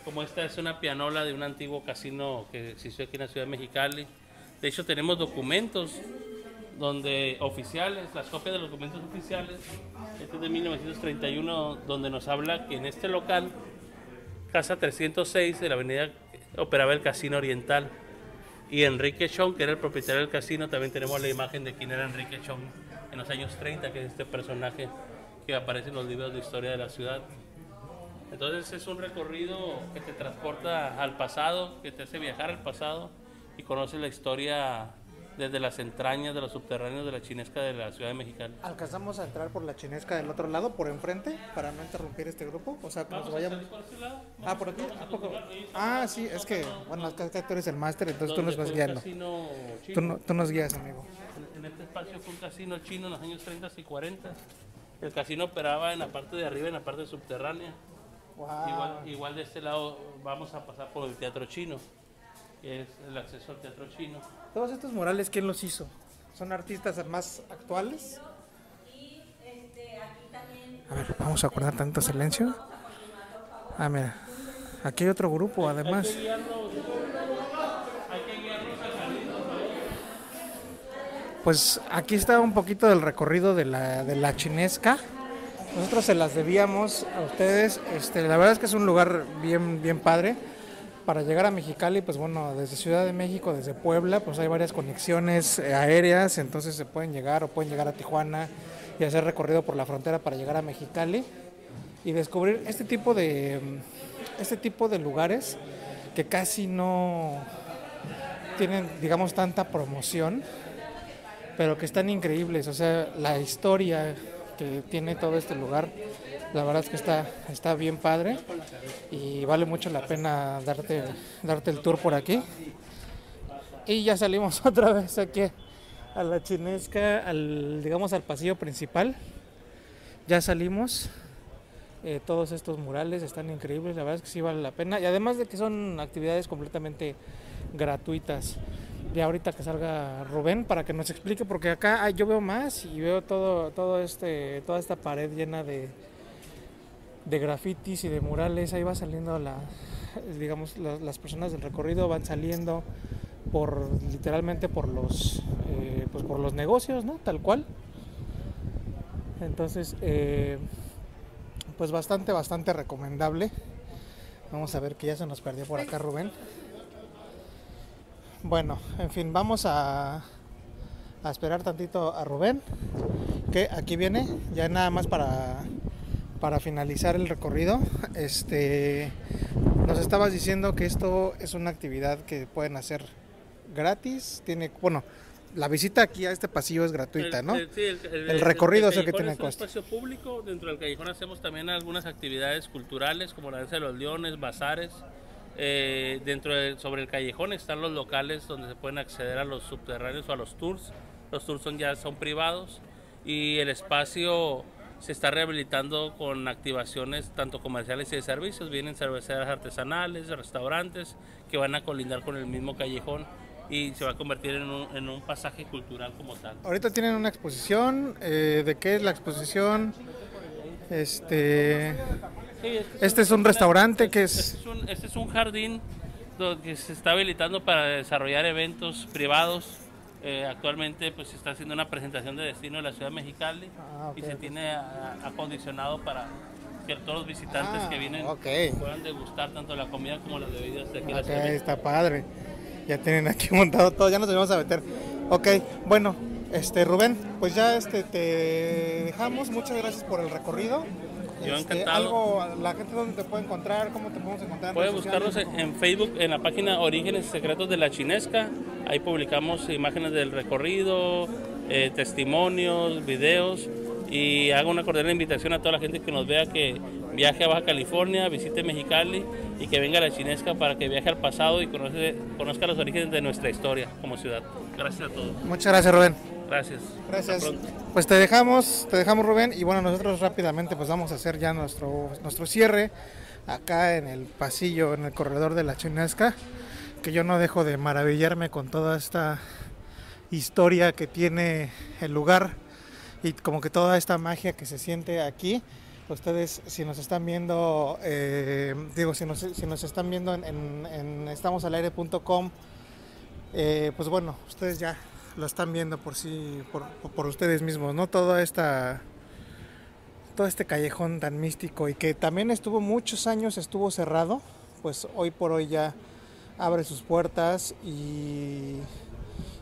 como esta es una pianola de un antiguo casino que existió aquí en la ciudad de Mexicali. De hecho, tenemos documentos donde oficiales, las copias de los documentos oficiales, este es de 1931, donde nos habla que en este local, casa 306 de la avenida, operaba el Casino Oriental. Y Enrique Chong, que era el propietario del casino, también tenemos la imagen de quién era Enrique Chong en los años 30, que es este personaje que aparece en los libros de historia de la ciudad. Entonces es un recorrido que te transporta al pasado, que te hace viajar al pasado y conoces la historia desde las entrañas de los subterráneos de la chinesca de la ciudad de Mexicali. ¿Alcanzamos a entrar por la chinesca del otro lado, por enfrente, para no interrumpir este grupo? O sea, que nos vayamos... por ese lado. Ah, por aquí. A ¿A poco? Ah, sí, es que, bueno, es que tú eres el máster, entonces tú nos vas guiando. Tú, no- tú nos guías, amigo. En en este espacio fue un casino chino en los años 30 y 40. El casino operaba en la parte de arriba, en la parte subterránea. Wow. Igual, igual de este lado vamos a pasar por el teatro chino, que es el acceso al teatro chino. Todos estos murales, ¿quién los hizo? ¿Son artistas más actuales? A ver, vamos a guardar tanto silencio. Ah, mira. Aquí hay otro grupo, además. Pues aquí está un poquito del recorrido de la, de la chinesca. Nosotros se las debíamos a ustedes. Este, la verdad es que es un lugar bien, bien padre. Para llegar a Mexicali, pues bueno, desde Ciudad de México, desde Puebla, pues hay varias conexiones eh, aéreas, entonces se pueden llegar o pueden llegar a Tijuana y hacer recorrido por la frontera para llegar a Mexicali y descubrir este tipo de mm, este tipo de lugares que casi no tienen, digamos, tanta promoción pero que están increíbles. O sea, la historia que tiene todo este lugar, la verdad es que está, está bien padre y vale mucho la pena darte, darte el tour por aquí. Y ya salimos otra vez aquí a la chinesca, al, digamos al pasillo principal. Ya salimos. Eh, todos estos murales están increíbles, la verdad es que sí vale la pena. Y además de que son actividades completamente gratuitas. Y ahorita que salga Rubén para que nos explique, porque acá yo veo más y veo todo, todo este, toda esta pared llena de, de grafitis y de murales. Ahí va saliendo la, digamos, la- las personas del recorrido van saliendo por literalmente por los, eh, pues por los negocios, ¿no? Tal cual. Entonces, eh, pues bastante, bastante recomendable. Vamos a ver que ya se nos perdió por acá Rubén. Bueno, en fin, vamos a, a esperar tantito a Rubén, que aquí viene, ya nada más para, para finalizar el recorrido. Este, nos estabas diciendo que esto es una actividad que pueden hacer gratis, tiene, bueno, la visita aquí a este pasillo es gratuita, ¿no? El, sí, El recorrido es el que tiene es un costo. espacio público. Dentro del callejón hacemos también algunas actividades culturales, como la danza de los leones, bazares. Eh, dentro de, sobre el callejón están los locales donde se pueden acceder a los subterráneos o a los tours. Los tours son ya son privados. y el espacio se está rehabilitando con activaciones tanto comerciales y de servicios. Vienen cerveceras artesanales, restaurantes que van a colindar con el mismo callejón y se va a convertir en un, en un pasaje cultural como tal. Ahorita tienen una exposición. eh, ¿De qué es la exposición? Este. Sí, Este es un restaurante que es- Este es un, este es un jardín que se está habilitando para desarrollar eventos privados. Eh, actualmente pues se está haciendo una presentación de destino de la ciudad de Mexicali Ah, y se tiene a- acondicionado para que todos los visitantes Ah, que vienen puedan degustar tanto la comida como las bebidas de aquí la ciudad de está padre. Ya tienen aquí montado todo, ya nos vamos a meter. Ok, bueno, este Rubén, pues ya este te dejamos. Muchas gracias por el recorrido. Yo Este, encantado. algo, la gente dónde te puede encontrar, cómo te podemos encontrar. en Puede redes buscarlos sociales? en en Facebook en la página Orígenes Secretos de la Chinesca. Ahí publicamos imágenes del recorrido, eh, testimonios, videos y hago una cordial invitación a toda la gente que nos vea que viaje a Baja California, visite Mexicali y que venga a la Chinesca para que viaje al pasado y conoce- conozca los orígenes de nuestra historia como ciudad. Gracias a todos. Muchas gracias, Rubén. Gracias. Gracias. Pues te dejamos, te dejamos Rubén y bueno, nosotros rápidamente pues vamos a hacer ya nuestro, nuestro cierre acá en el pasillo, en el corredor de la Chinesca, que yo no dejo de maravillarme con toda esta historia que tiene el lugar y como que toda esta magia que se siente aquí. Ustedes, si nos están viendo, eh, digo, si nos, si nos están viendo en, en, en estamosalaire.com, eh, pues bueno, ustedes ya lo están viendo por sí, por, ustedes mismos, ¿no? Toda esta, todo este callejón tan místico y que también estuvo muchos años, estuvo cerrado, pues hoy por hoy ya abre sus puertas y,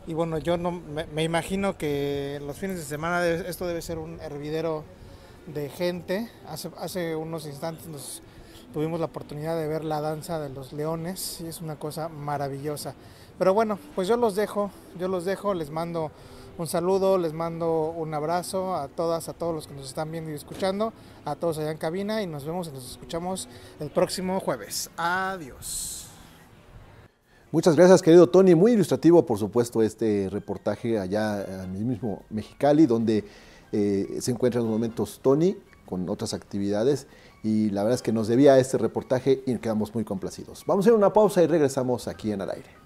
y bueno, yo no me, imagino que los fines de semana esto debe ser un hervidero de gente. Hace, hace unos instantes nos tuvimos la oportunidad de ver la danza de los leones y es una cosa maravillosa. Pero bueno, pues yo los dejo, yo los dejo, les mando un saludo, les mando un abrazo a todas, a todos los que nos están viendo y escuchando, a todos allá en cabina y nos vemos y nos escuchamos el próximo jueves. Adiós. Muchas gracias, querido Tony. Muy ilustrativo, por supuesto, este reportaje allá en el mismo Mexicali, donde eh, se encuentra en los momentos Tony con otras actividades. Y la verdad es que nos debía este reportaje y quedamos muy complacidos. Vamos a ir a una pausa y regresamos aquí en Al Aire.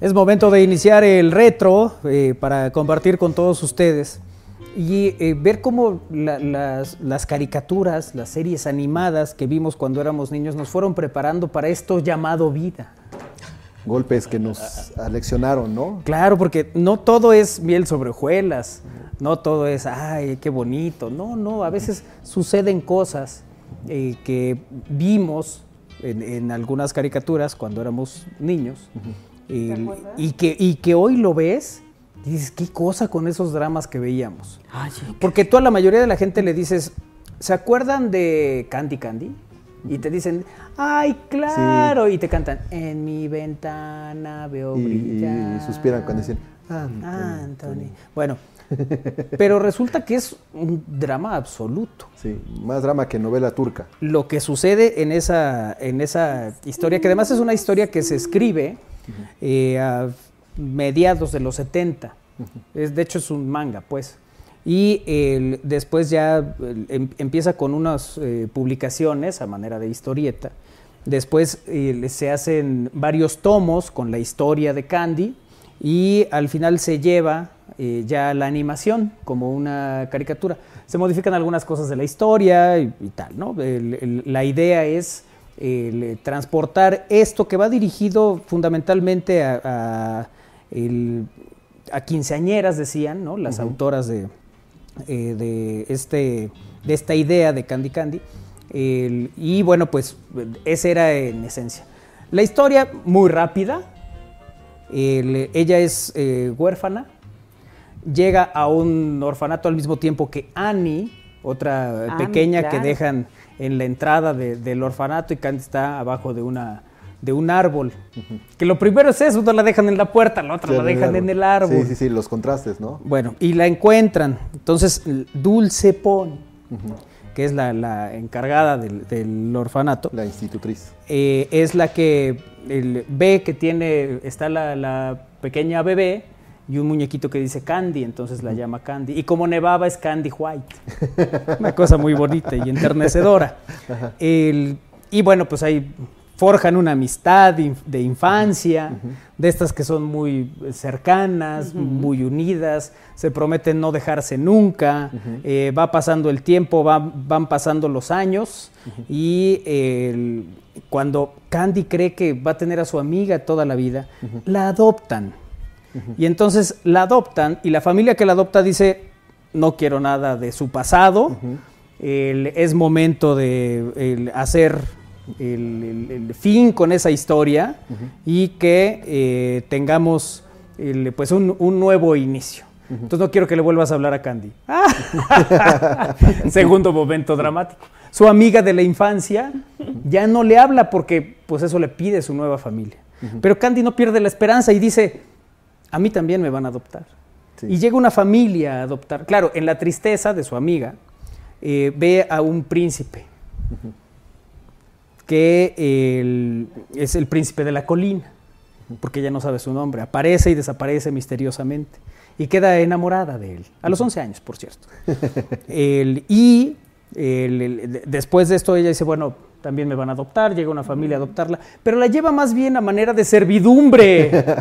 Es momento de iniciar el retro eh, para compartir con todos ustedes y eh, ver cómo la- las, las caricaturas, las series animadas que vimos cuando éramos niños nos fueron preparando para esto llamado vida. Golpes que nos aleccionaron, ¿no? Claro, porque no todo es miel sobre hojuelas, no todo es, ay, qué bonito. No, no, a veces suceden cosas eh, que vimos en, en algunas caricaturas cuando éramos niños el- y, que, y que hoy lo ves y dices, ¿qué cosa con esos dramas que veíamos? Porque tú a la mayoría de la gente le dices, ¿se acuerdan de Candy Candy? Y te dicen, ay, claro, y te cantan, en mi ventana veo Y, y brillar. suspiran cuando dicen, Anthony, Anthony. Bueno, pero resulta que es un drama absoluto. Sí, más drama que novela turca. Lo que sucede en esa, en esa historia, que además es una historia que se escribe eh, a mediados de los 70. Es, de hecho, es un manga, pues. Y el- después ya em- empieza con unas eh, publicaciones a manera de historieta. Después eh, se hacen varios tomos con la historia de Candy y al final se lleva eh, ya la animación como una caricatura. Se modifican algunas cosas de la historia y, y tal, ¿no? El- el- la idea es el, eh, transportar esto que va dirigido fundamentalmente a, a, el- a quinceañeras, decían, ¿no? Las autoras de, eh, de, este, de esta idea de Candy Candy. El- y bueno, pues esa era en esencia. La historia muy rápida. El- ella es eh, huérfana. Llega a un orfanato al mismo tiempo que Annie, otra Annie, pequeña que dejan en la entrada de- del orfanato y Candy está abajo de una de un árbol. Que lo primero es eso, uno la dejan en la puerta, la otra Sí, la dejan en el árbol. Sí, sí, sí, los contrastes, ¿no? Bueno, y la encuentran. Entonces, Dulce Pon, que es la, la encargada del, del orfanato, La institutriz. eh, es la que el- ve que tiene, está la, la pequeña bebé y un muñequito que dice Candy, entonces la llama Candy. Y como nevaba es Candy White. Una cosa muy bonita y enternecedora. El- y bueno, pues ahí forjan una amistad de inf- de infancia, de estas que son muy cercanas, muy unidas, se prometen no dejarse nunca, eh, va pasando el tiempo, va- van pasando los años y el- cuando Candy cree que va a tener a su amiga toda la vida, la adoptan. Y entonces la adoptan y la familia que la adopta dice, no quiero nada de su pasado, el- es momento de el, hacer el, fin con esa historia y que eh, tengamos pues un, un nuevo inicio. Entonces no quiero que le vuelvas a hablar a Candy. Segundo momento dramático. Su amiga de la infancia ya no le habla porque pues eso le pide su nueva familia. Pero Candy no pierde la esperanza y dice, a mí también me van a adoptar. Sí. Y llega una familia a adoptar. Claro, en la tristeza de su amiga, eh, ve a un príncipe, que el- es el príncipe de la colina, porque ella no sabe su nombre. Aparece y desaparece misteriosamente. Y queda enamorada de él, a los 11 años, por cierto. El- y el- después de esto ella dice, bueno, también me van a adoptar, llega una familia a adoptarla, pero la lleva más bien a manera de servidumbre.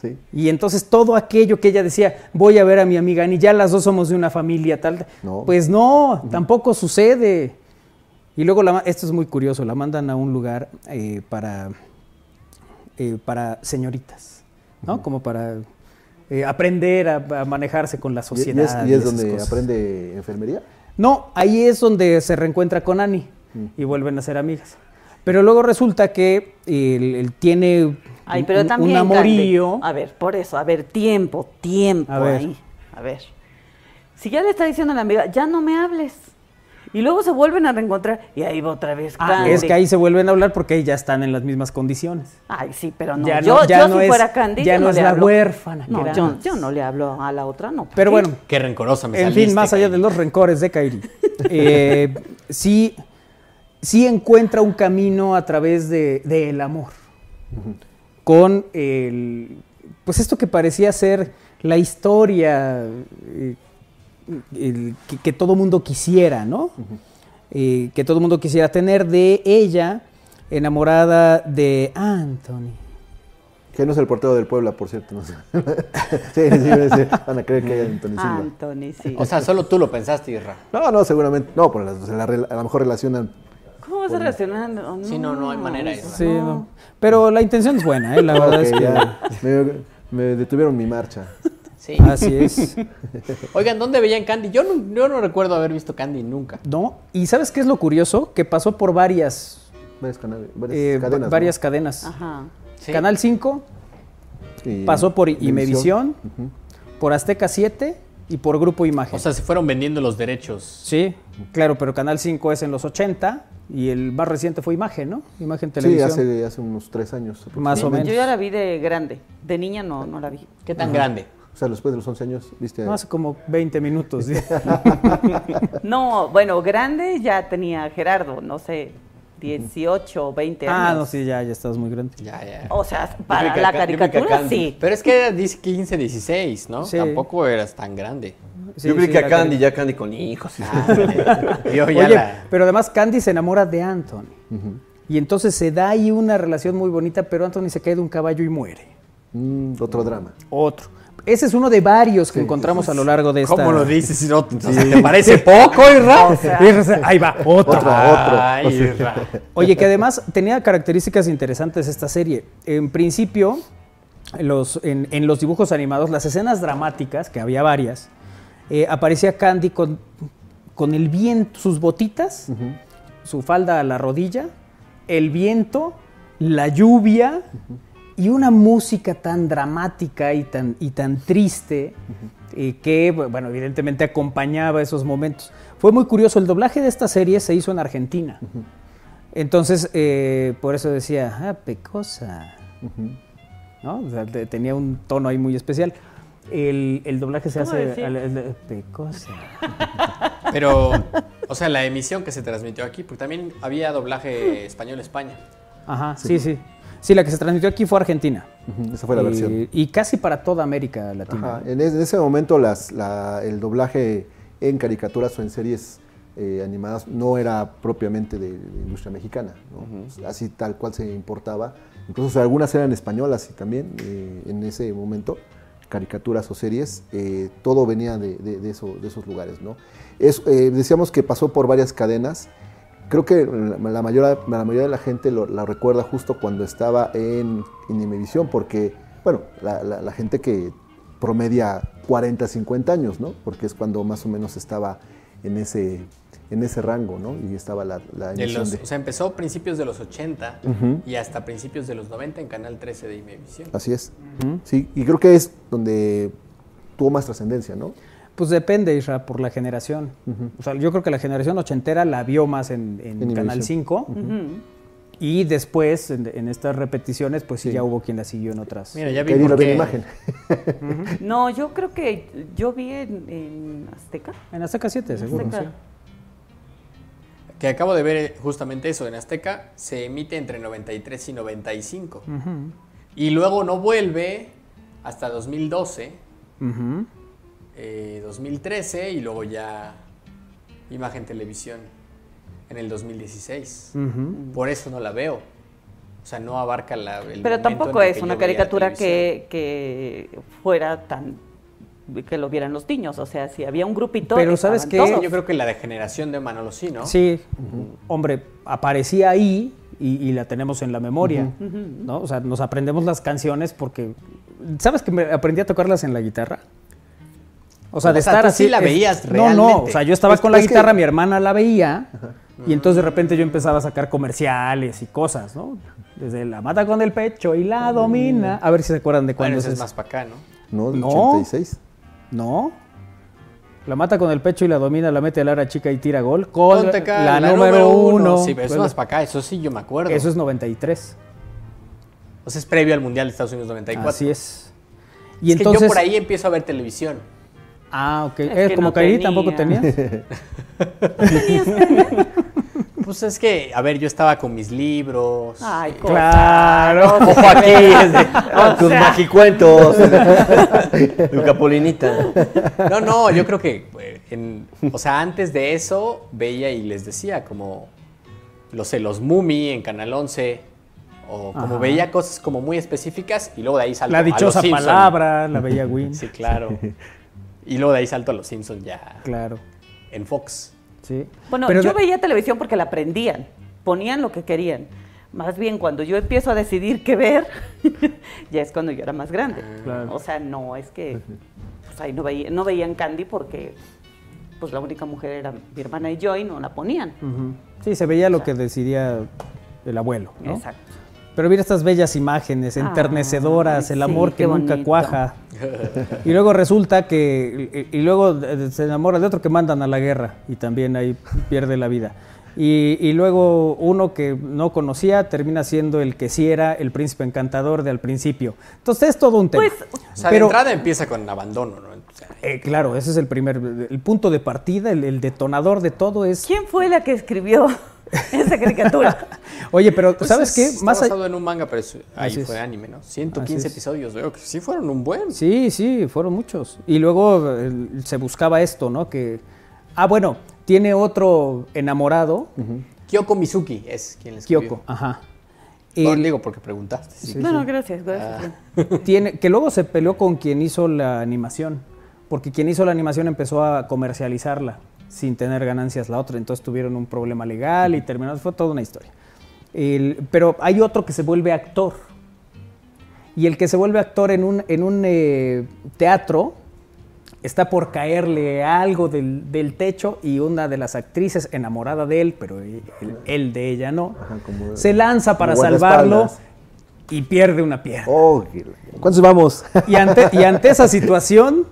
Sí. Y entonces todo aquello que ella decía, voy a ver a mi amiga Ani, ya las dos somos de una familia tal, No. pues no, tampoco sucede. Y luego, la esto es muy curioso, la mandan a un lugar eh, para, eh, para señoritas, ¿no? Como para eh, aprender a, a manejarse con la y, sociedad. es, y es donde cosas. aprende enfermería. No, ahí es donde se reencuentra con Y vuelven a ser amigas. Pero luego resulta que él, él tiene Ay, un- pero un- también. un amorío. A ver, por eso, a ver, tiempo, tiempo A ver. ahí. A ver. Si ya le está diciendo a la amiga, ya no me hables. Y luego se vuelven a reencontrar y ahí va otra vez. Ah, Candy. es que ahí se vuelven a hablar porque ahí ya están en las mismas condiciones. Ay, sí, pero no. Ya yo, no- ya yo no si es- fuera Candy, ya yo no es le la hablo. huérfana No, yo, yo no le hablo a la otra, no. Pero ¿Qué? bueno, Qué rencorosa me en saliste, fin, más allá de los rencores de Kairi, eh, sí, sí encuentra un camino a través de- del amor. Con el, pues esto que parecía ser la historia eh, el que, que todo mundo quisiera, ¿no? Eh, que todo mundo quisiera tener de ella, enamorada de Anthony. Que no es el portero del Puebla, por cierto. No sé. sí, sí, sí, van a creer que hay Antonio Silva. Anthony, sí. O sea, solo tú lo pensaste, Isra. No, no, seguramente. No, por la, o sea, la a lo mejor relacionan. ¿Cómo se relacionan? Oh, Sí, no, no hay manera, Isra. Sí, no. Pero la intención es buena, ¿eh? la verdad es que... ya, me, me detuvieron mi marcha. Sí. Así es. Oigan, ¿dónde veían Candy? Yo no, yo no recuerdo haber visto Candy nunca. ¿No? ¿Y sabes qué es lo curioso? Que pasó por varias, Varias, canales, varias eh, cadenas. va- ¿no? varias cadenas. Ajá. Sí. Canal 5 Y pasó por Imevisión. Ujú. por Azteca 7 y por Grupo Imagen. O sea, se fueron vendiendo los derechos. sí, claro, pero Canal 5 es en los 80 y el más reciente fue Imagen, ¿no? Imagen Sí, Televisión. hace, hace unos tres años. Más o menos. Yo ya la vi de grande. De niña no, no la vi. ¿Qué tan grande? O sea, después de los 11 años, viste. No, hace como 20 minutos. ¿sí? No, bueno, grande ya tenía Gerardo, no sé, 18 o 20 años. ah, no, sí, ya, ya estás muy grande. Ya, ya. O sea, para la caricatura Candy. sí. Pero es que era 10, 15, 16, ¿no? Sí. Tampoco eras tan grande. Sí, Yo creí sí, que a Candy, ya Candy con hijos. Yo ya Oye, la- pero además Candy se enamora de Anthony. Y entonces se da ahí una relación muy bonita, pero Anthony se cae de un caballo y muere. Mm, otro drama. Otro. Ese es uno de varios que Sí, encontramos a lo largo de esta. ¿Cómo lo dices? Si no, o sea, ¿Te parece poco, Isra? Ahí va, otro. Otro, Ay, otro. Isra. Oye, que además tenía características interesantes esta serie. En principio, los, en, en los dibujos animados, las escenas dramáticas, que había varias, eh, aparecía Candy con, con el viento, sus botitas, su falda a la rodilla, el viento, la lluvia y una música tan dramática y tan, y tan triste eh, que, bueno, evidentemente acompañaba esos momentos. Fue muy curioso, el doblaje de esta serie se hizo en Argentina. Entonces, eh, por eso decía, ah, pecosa. ¿No? O sea, te- tenía un tono ahí muy especial. El, el doblaje se ¿Cómo hace decía? al- al- pecosa. Pero, o sea, la emisión que se transmitió aquí, porque también había doblaje español-España. Ajá, sí, sí. Sí, la que se transmitió aquí fue Argentina. Esa fue la y, versión. y casi para toda América Latina. Ajá, En, es- en ese momento las, la- el doblaje en caricaturas o en series eh, animadas no era propiamente de, de industria mexicana, ¿no? así tal cual se importaba. Incluso o sea, algunas eran españolas y también eh, en ese momento, caricaturas o series, eh, todo venía de, de- de eso- de esos lugares. ¿no? Es, eh, decíamos que pasó por varias cadenas. Creo que la, mayor- la mayoría de la gente lo, la recuerda justo cuando estaba en, en Imevisión, porque, bueno, la, la- la gente que promedia 40, 50 años, ¿no? Porque es cuando más o menos estaba en ese, en ese rango, ¿no? Y estaba la, la emisión los, de... O sea, empezó a principios de los 80 Ujú. y hasta principios de los 90 en Canal 13 de Imevisión. Así es. Sí, y creo que es donde tuvo más trascendencia, ¿no? Pues depende, Isra, por la generación. O sea, yo creo que la generación ochentera la vio más en, en En Canal Imevisión. 5. Y después, en, en estas repeticiones, pues sí, ya hubo quien la siguió en otras. Mira, ya vi Que ahí por lo ve en qué- imagen. No, yo creo que yo vi en, en Azteca. En Azteca 7, seguro. Azteca. sí. Que acabo de ver justamente eso, en Azteca se emite entre 93 y 95. Y luego no vuelve hasta 2012, Ujú. Eh, 2013 y luego ya Imagen Televisión en el 2016. Ujú. Por eso no la veo. O sea, no abarca la... el Pero tampoco en el es que una caricatura que, que fuera tan que lo vieran los niños, o sea, si había un grupito, Pero ¿sabes todos. Yo creo que la degeneración de Manolo sí, ¿no? Sí, hombre, aparecía ahí y, y la tenemos en la memoria, ¿no? O sea, nos aprendemos las canciones porque, ¿sabes que me aprendí a tocarlas en la guitarra? O sea, de O sea, estar tú así. sí la es- veías No, no, realmente. o sea, yo estaba Pues, con la es que- guitarra, mi hermana la veía y entonces de repente yo empezaba a sacar comerciales y cosas, ¿no? Desde la mata con el pecho y la domina. A ver si se acuerdan de Bueno, cuándo ese es más para acá, ¿no? ¿No? No. 86. No. La mata con el pecho y la domina, la mete al área chica y tira gol. Con la, número uno. Sí, pero eso es más para acá, eso sí yo me acuerdo. Eso es 93. O sea, es previo al Mundial de Estados Unidos 94. Así es. Y es entonces. que yo por ahí empiezo a ver televisión. Ah, ok. Es Eh, que como no Kairi tenía. tampoco tenías. Pues es que, a ver, yo estaba con mis libros. Ay, eh, cosa, Claro. no Ojo aquí, de- O tus sea, magicuentos. El Capolinita. No, no, yo creo que, eh, en- o sea, antes de eso veía y les decía como, lo sé, los Mumi en Canal 11, o como Ajá. veía cosas como muy específicas y luego de ahí salto La a los dichosa palabra, la bella Win. Sí, claro. Y luego de ahí salto a los Simpsons ya Claro. en Fox. Sí. Bueno, Pero yo de- veía televisión porque la aprendían, ponían lo que querían. Más bien, cuando yo empiezo a decidir qué ver, ya es cuando yo era más grande. Claro. O sea, no, es que pues ahí no, veía, no veían Candy porque pues la única mujer era mi hermana y yo y no la ponían. Sí, se veía lo que decidía el abuelo, ¿no? Exacto. Pero mira estas bellas imágenes, enternecedoras, Ay, el amor sí, que nunca bonito. cuaja. Y luego resulta que, y, y luego se enamora de otro que mandan a la guerra y también ahí pierde la vida. Y, y luego uno que no conocía termina siendo el que sí era el príncipe encantador de al principio. Entonces es todo un tema. Pues, O sea, Pero- de entrada empieza con abandono, ¿no? O sea, Eh, claro, ese es el primer, el punto de partida, el, el detonador de todo es... ¿Quién fue la que escribió esa caricatura? Oye, pero pues ¿sabes es- qué? Está Más a- basado en un manga, pero es- ahí Así es. fue anime, ¿no? 115 Así es. episodios, veo que sí fueron un buen. Sí, sí, fueron muchos. Y luego se buscaba esto, ¿no? Que, ah, bueno, tiene otro enamorado, Kyoko Mizuki es quien le escribió. Kyoko, ajá. No, El- digo porque preguntaste. sí. no, no, gracias, gracias. tiene, que luego se peleó con quien hizo la animación, porque quien hizo la animación empezó a comercializarla sin tener ganancias la otra, entonces tuvieron un problema legal y terminó, fue toda una historia. El- pero hay otro que se vuelve actor, y el que se vuelve actor en un, en un eh, teatro está por caerle algo del, del techo y una de las actrices enamorada de él, pero él, él de ella no, Ajá, como- se lanza para salvarlo y pierde una pierna. Oh, ¿Cuántos vamos? Y ante, y ante esa situación,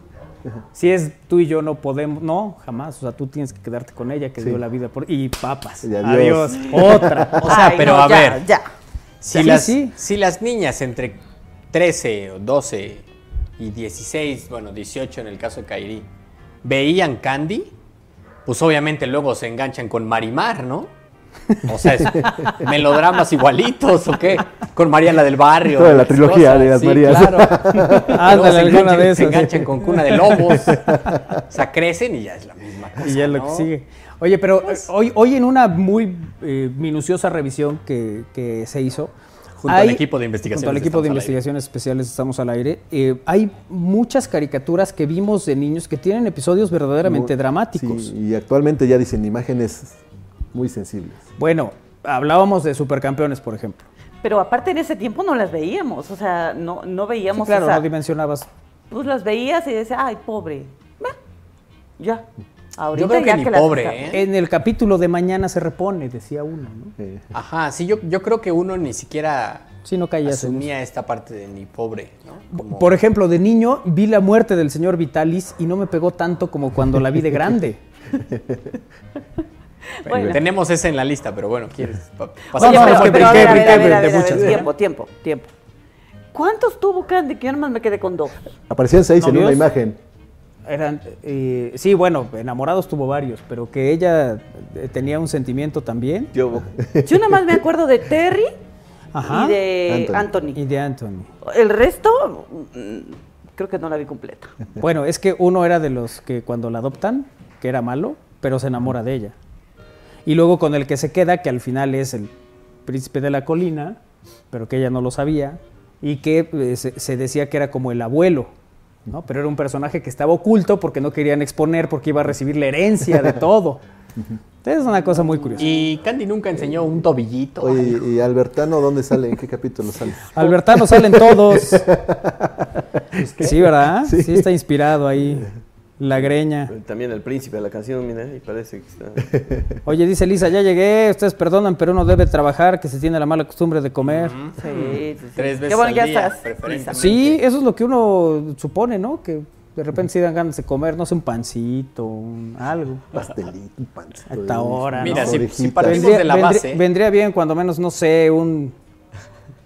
Si es tú y yo no podemos, no, jamás. O sea, tú tienes que quedarte con ella que Sí. dio la vida por y papas. Y adiós. adiós. Otra. O sea, Ay, pero no, a ya, ver, Ya. si, Sí, las, sí. si las niñas entre 13 o 12 y 16, bueno, 18 en el caso de Kairi, veían Candy, pues obviamente luego se enganchan con Marimar, ¿no? O sea, es melodramas igualitos o qué, con María la del barrio. Toda la trilogía de las sí, Marías. Claro. Luego Ándale, se alguna enganchan, de se enganchan con cuna de lobos. O sea, crecen y ya es la misma cosa. Y ya es lo que sigue. Oye, pero eh, hoy, hoy en una muy eh, minuciosa revisión que, que se hizo. Junto al equipo de investigaciones Junto al equipo de investigaciones especiales estamos al aire. eh, hay muchas caricaturas que vimos de niños que tienen episodios verdaderamente Muy- dramáticos. Sí, y actualmente ya dicen imágenes muy sensibles. Bueno, hablábamos de supercampeones, por ejemplo. Pero aparte en ese tiempo no las veíamos, o sea, no, no Sí, veíamos claro, esa- no dimensionabas. Pues las veías y decías, ay, pobre. Bah, Ya. Ahorita Yo creo que ya ni las pobre, ¿eh? En el capítulo de mañana se repone, decía uno, ¿no? Eh, Ajá, sí, yo, yo creo que uno ni siquiera Sí, no asumía esta parte de ni pobre, ¿no? Como- Por ejemplo, de niño vi la muerte del señor Vitalis y no me pegó tanto como cuando la vi de grande. Bueno. Tenemos esa en la lista, pero bueno, ¿quieres? Pa- Oye, pasamos no, pero, pero a ver, a ver, brinqué a ver, de a ver, a ver, muchas. tiempo, tiempo, tiempo. ¿Cuántos tuvo Candy? Que yo nomás me quedé con dos. aparecían seis en una imagen. Eran, eh, sí, bueno, enamorados tuvo varios, pero que ella eh, tenía un sentimiento también. Yo, Yo nada más me acuerdo de Terry Ajá. y de Anthony. Anthony. Y de Anthony. El resto, mm, creo que no la vi completa. Bueno, es que uno era de los que cuando la adoptan, que era malo, pero se enamora de ella. Y luego con el que se queda, que al final es el príncipe de la colina, pero que ella no lo sabía, y que eh, se, decía que era como el abuelo, ¿no? Pero era un personaje que estaba oculto porque no querían exponer, porque iba a recibir la herencia de todo. Es una cosa muy curiosa. Y Candy nunca enseñó un tobillito. Oye, ¿y Albertano dónde sale? ¿En qué capítulo sale? Albertano salen todos. Sí, ¿verdad? Sí. está inspirado ahí. La greña. también el príncipe de la canción, mira, y parece que está. Oye, dice Lisa, ya llegué, ustedes perdonan, pero uno debe trabajar, que se tiene la mala costumbre de comer. Sí, sí, sí. Tres veces Qué bueno, al ya día, estás. Sí, eso es lo que uno supone, ¿no? Que de repente sí dan ganas de comer, no sé, un pancito, un- algo. Pastelito, un pancito. A esta de- hora, Mira, ¿no? si- si partimos de la vendría, base. vendría bien cuando menos, no sé, un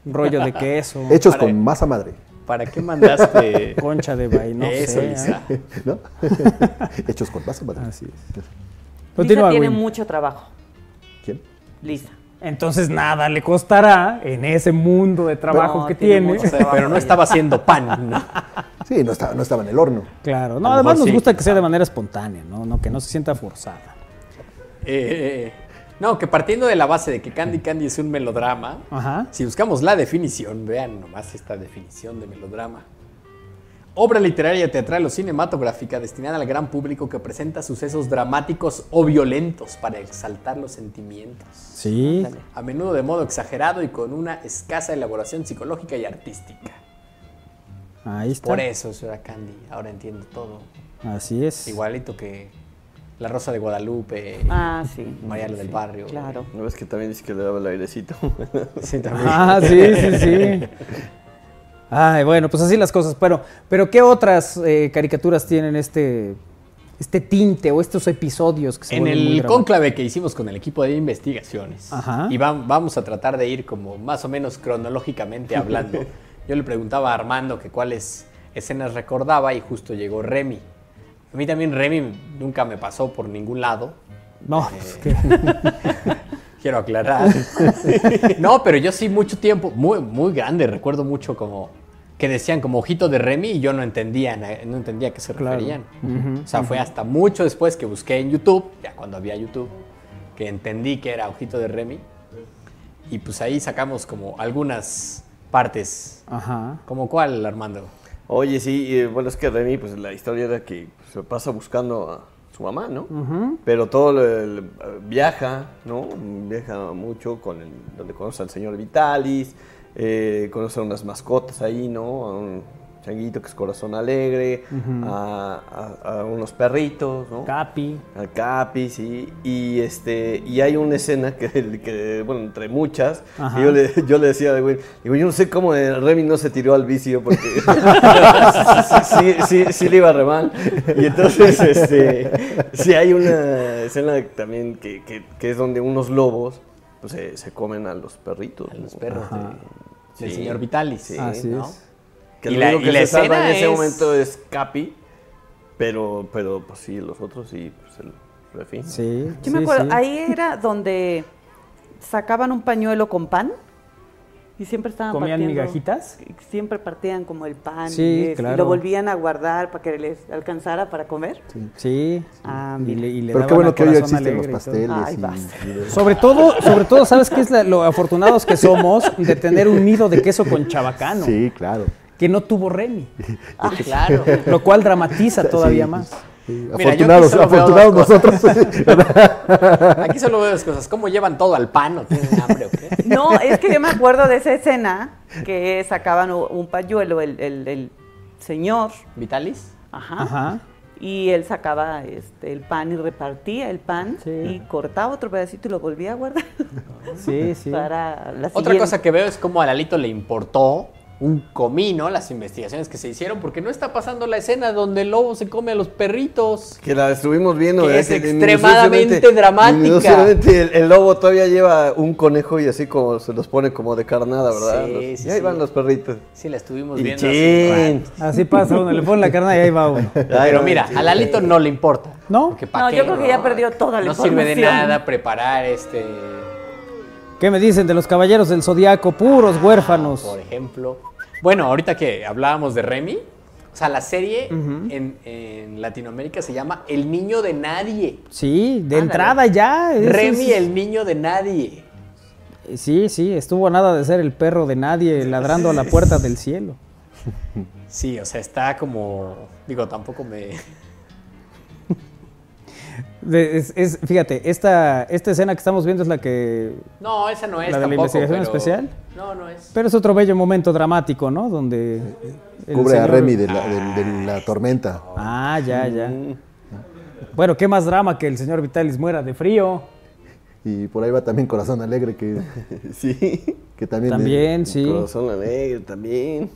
rollo de queso, Hechos con masa madre, ¿Para qué mandaste concha de vaina, no eso, sé. Lisa? ¿eh? ¿no? Hechos con masa madre. Así es. Lisa Continúa, tiene mucho trabajo. ¿Quién? Lisa. Entonces nada le costará en ese mundo de trabajo No, que tiene mucho pero no estaba haciendo pan, ¿no? Sí, no estaba, no estaba en el horno. Claro, no, A lo además mejor nos sí. gusta que sea de manera espontánea, ¿no? no que no se sienta forzada. Eh, no, que partiendo de la base de que Candy Candy es un melodrama, Ajá. si buscamos la definición, vean nomás esta definición de melodrama. Obra literaria, teatral o cinematográfica destinada al gran público que presenta sucesos dramáticos o violentos para exaltar los sentimientos. Sí. A menudo de modo exagerado y con una escasa elaboración psicológica y artística. Ahí está. Por eso era Candy, ahora entiendo todo. Así es. Igualito que La Rosa de Guadalupe, Ah, sí. María del Sí, Barrio. Claro. ¿No ves que también dice que le daba el airecito? Sí, también. Ah, sí, sí, sí. Ay, bueno, pues así las cosas. Pero, pero ¿qué otras eh, caricaturas tienen este, este tinte o estos episodios que se En el cónclave que hicimos con el equipo de investigaciones, Ajá. y vam- vamos a tratar de ir como más o menos cronológicamente hablando. Yo le preguntaba a Armando que cuáles escenas recordaba y justo llegó Remy. A mí también Remy nunca me pasó por ningún lado, No, Eh, es que- quiero aclarar. no, pero yo sí mucho tiempo, muy, muy grande, recuerdo mucho como que decían como ojito de Remy y yo no entendía, no entendía a qué se Claro. referían. Ujú, o sea, fue hasta mucho después que busqué en YouTube, ya cuando había YouTube, que entendí que era ojito de Remy. Y pues ahí sacamos como algunas partes. Ajá. ¿Como cuál, Armando? Oye, sí, eh, bueno, es que Remy, pues la historia era que se pasa buscando a su mamá, ¿no? Pero todo lo- eh, viaja, ¿no? Viaja mucho con el- donde conoce al señor Vitalis, eh, conoce a unas mascotas ahí, ¿no? A un changuito que es corazón alegre, a, a- a unos perritos, ¿no? Capi. al Capi, sí, y este, y hay una escena que, que, bueno, entre muchas, yo le, yo le decía, güey, digo, yo no sé cómo eh, Remy no se tiró al vicio, porque sí, sí, sí le iba re mal, y entonces, este, sí hay una escena también que, que, que es donde unos lobos, pues se, se comen a los perritos. A los perros de- del señor Vitalis. Sí, ¿no? es. Que Y lo la- único y que la se salva en ese es- momento es Capi, pero, pero pues sí, los otros sí, pues el refín. Sí. Yo me sí, acuerdo, sí. ahí era donde sacaban un pañuelo con pan y siempre estaban ¿Comían partiendo- migajitas? Siempre partían como el pan Sí, y, es- y claro. lo volvían a guardar para que les alcanzara para comer. Sí. Ah, y le, y le Pero qué bueno que hoy existen los pasteles. Ay, y- basta. y- Sobre todo, sobre todo, ¿sabes qué es la- lo afortunados que somos de tener un nido de queso con chabacano? Sí, claro. Que no tuvo Remy. Ah, claro. Lo cual dramatiza todavía Sí, más. sí. Mira, yo Afortunados, afortunados dos nosotros. Aquí solo veo dos cosas. ¿Cómo llevan todo al pan o tienen hambre o qué? No, es que yo me acuerdo de esa escena que sacaban un pañuelo el, el- el señor, ¿Vitalis? ajá, Ajá. y él sacaba este, el pan y repartía el pan Sí. y cortaba otro pedacito y lo volvía a guardar Sí, sí. para la Otra cosa que veo es cómo a Lalito le importó un comino las investigaciones que se hicieron porque no está pasando la escena donde el lobo se come a los perritos. Que la estuvimos viendo. Es Que extremadamente dramática. el, el lobo todavía lleva un conejo y así como se los pone como de carnada, ¿verdad? Sí, Los- sí, y ahí sí. van los perritos. Sí, la estuvimos Y viendo. rato. Así pasa uno, le pone la carne y ahí va uno. Pero mira, a Lalito no le importa. ¿No? Porque ¿pa' No, qué? yo creo que ya perdió toda la No sirve de nada preparar este, ¿Qué me dicen de los caballeros del zodiaco? Puros huérfanos. por ejemplo. Bueno, ahorita que hablábamos de Remy, o sea, la serie en, en Latinoamérica se llama El Niño de Nadie. Sí, de entrada ya. Remy, es- el niño de nadie. Sí, sí, estuvo a nada de ser el perro de nadie ladrando a la puerta del cielo. Sí, o sea, está como. Digo, tampoco me. Es- es- fíjate, esta, esta escena que estamos viendo es la que... No, esa no es. ¿La de la investigación pero- especial? No, no es. Pero es otro bello momento dramático, ¿no? Donde... el Cubre a Remy de la, de- de la tormenta. Ah, ya, ya. Bueno, ¿qué más drama que el señor Vitalis muera de frío? Y por ahí va también Corazón Alegre, que, Sí. que también... También, sí. Corazón alegre también.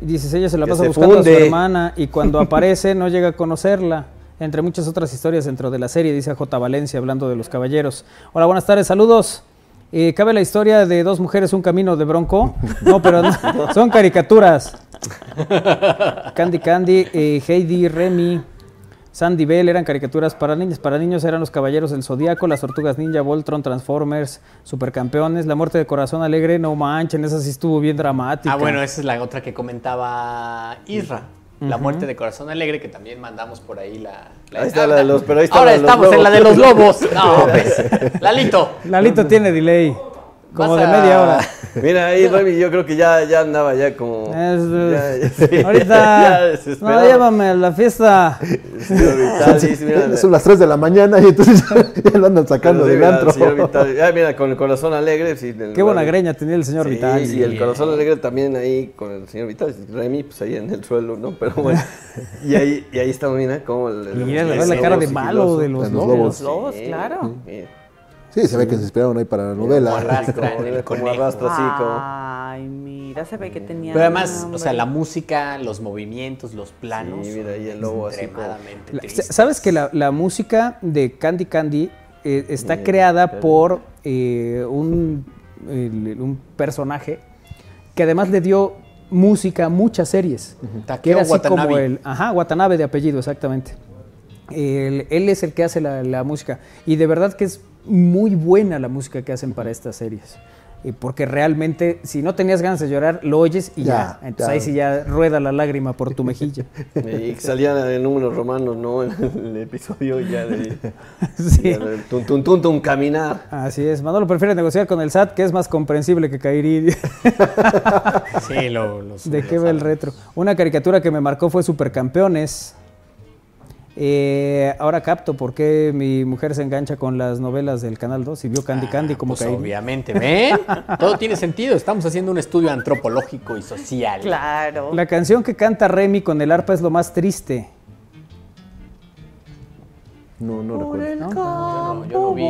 Y dices, ella se la Que pasa se buscando a su hermana y cuando aparece no llega a conocerla. Entre muchas otras historias dentro de la serie, dice J. Valencia, hablando de los caballeros. Hola, buenas tardes, saludos. Eh, ¿Cabe la historia de dos mujeres, un camino de bronco? No, pero no, son caricaturas. Candy Candy, eh, Heidi, Remy, Sandy Bell eran caricaturas para niños. Para niños eran los Caballeros del Zodíaco, las Tortugas Ninja, Voltron, Transformers, Supercampeones, La Muerte de Corazón Alegre, no manchen, esa sí estuvo bien dramática. Ah, bueno, esa es la otra que comentaba Isra. La muerte de Corazón Alegre, que también mandamos por ahí la. la Ahí está la de los- pero ahí está Ahora la de los estamos en la de los lobos. No, pues. Lalito. Lalito tiene delay, como de a- media hora. Mira, ahí Remy yo creo que ya, ya andaba ya como... Es- ya- ya- sí, ya Ahorita, desesperado. no, llévame a la fiesta. Señor Vitalis, mira, Son las 3 de la mañana y entonces ya lo andan sacando Sí, del mira, antro. Ah, mira, con el corazón alegre. Sí, el- Qué buena greña tenía el señor Sí, Vitalis. Y el corazón alegre también ahí con el señor Vitalis. Remy, pues ahí en el suelo, ¿no? Pero bueno. y, ahí, y ahí está, mira, como el, Y mira, el la lobo cara de malo de los Los lobos. lobos, claro. Sí, se ve que se inspiraron ahí para la Como novela. arrastra como, el mira, como arrastra así, como... Ay, mira, se ve que tenía. Pero además, o sea, la música, los movimientos, los planos. Sí, mira, y el lobo así como- extremadamente tristes. ¿Sabes que la, la música de Candy Candy eh, está creada pero- por eh, un, el- un personaje que además le dio música a muchas series? Que Takeo era así Watanabe. como el. Ajá, Watanabe de apellido, exactamente. Él, él es el que hace la, la música. Y de verdad que es muy buena la música que hacen para estas series. Y porque realmente, si no tenías ganas de llorar, lo oyes y ya. Ya, Entonces ya. ahí sí ya rueda la lágrima por tu mejilla. Y que salían en números romanos, ¿no? En el episodio ya de... Sí. ya de tun, tun, tun, tun, caminar. Así es. Manolo prefiere negociar con el SAT, que es más comprensible que Kairi. Sí, lo, los- ¿De lo qué va el retro? Una caricatura que me marcó fue Supercampeones. Eh, ahora capto por qué mi mujer se engancha con las novelas del Canal 2 y vio Candy Candy como Pues que obviamente, ¿ven? Todo tiene sentido. Estamos haciendo un estudio antropológico y social. Claro. La canción que canta Remy con el arpa es lo más triste. No, no recuerdo. Yo no, yo no vi.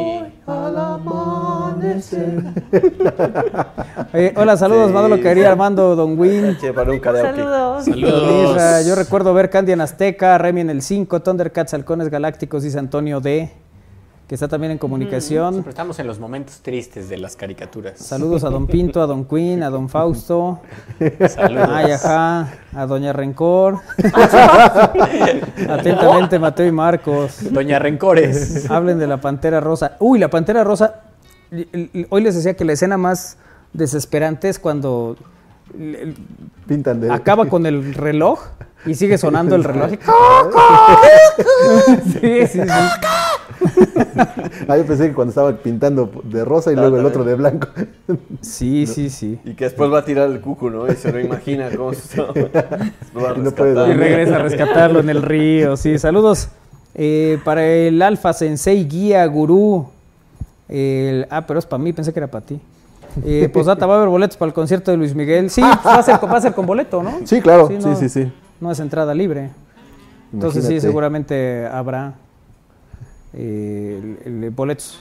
Eh, hola, saludos, Sí, Manolo Quería, sí. Armando, Don Win. Para un. Saludos. Saludos. Yo recuerdo ver Candy en Azteca, Remy en el 5, Thundercats, Halcones Galácticos, dice Antonio D, que está también en comunicación. Siempre estamos en los momentos tristes de las caricaturas. Saludos a Don Pinto, a Don Queen, a Don Fausto, Saludos. ay, ajá, a Doña Rencor. Atentamente, Mateo y Marcos. Doña Rencores. Hablen de la Pantera Rosa. Uy, la Pantera Rosa. Hoy les decía que la escena más desesperante es cuando Pintan de. acaba con el reloj y sigue sonando el reloj. Sí, sí, sí. Ah, yo pensé que cuando estaba pintando de rosa y Ah, luego el otro de blanco. Sí, sí, sí. Y que después va a tirar el cucu, ¿no? Y se lo imagina cómo se va a Y no puede. Y regresa a rescatarlo en el río. Sí, saludos eh, para el Alfa Sensei Guía Gurú. El- ah, pero es para mí, pensé que era para ti. Eh, Posdata, va a haber boletos para el concierto de Luis Miguel. Sí, pues va a ser, va a ser con boleto, ¿no? Sí, claro. Sí, no, sí, sí. No es entrada libre. Entonces sí, seguramente habrá eh, el- el boletos.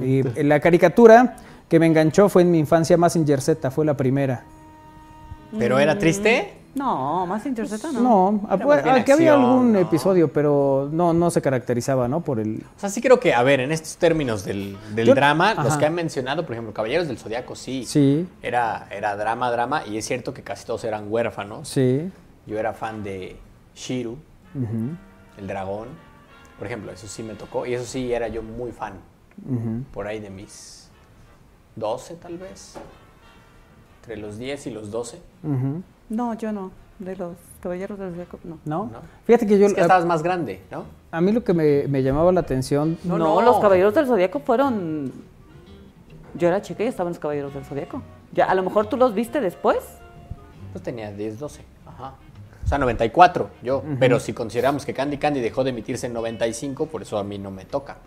Y la caricatura que me enganchó fue en mi infancia Massinger Z, fue la primera. ¿Pero era triste? No, más Z no. No, Era ah, más bien aquí había algún ¿no? episodio, pero no, no se caracterizaba, ¿no? Por el... O sea, sí creo que, a ver, en estos términos del, del Yo- drama, los que han mencionado, por ejemplo, Caballeros del Zodiaco, sí. Sí, Era, era drama, drama, y es cierto que casi todos eran huérfanos. sí. Yo era fan de Shiru, el dragón. Por ejemplo, eso sí me tocó, y eso sí era yo muy fan. ujú. Por ahí de mis 12, tal vez. Entre los 10 y los 12. Ujú. No, yo no. De los caballeros del Zodiaco, no. ¿No? No. Fíjate que yo... es que a, estabas más grande, ¿no? a mí lo que me, me llamaba la atención... No, No, no. los caballeros del Zodiaco fueron. Yo era chica y estaban los caballeros del Zodiaco. Ya, a lo mejor tú los viste después. Pues tenía 10, 12. Ajá. Sea, 94 yo. Pero si consideramos que Candy Candy dejó de emitirse en 95, por eso a mí no me toca.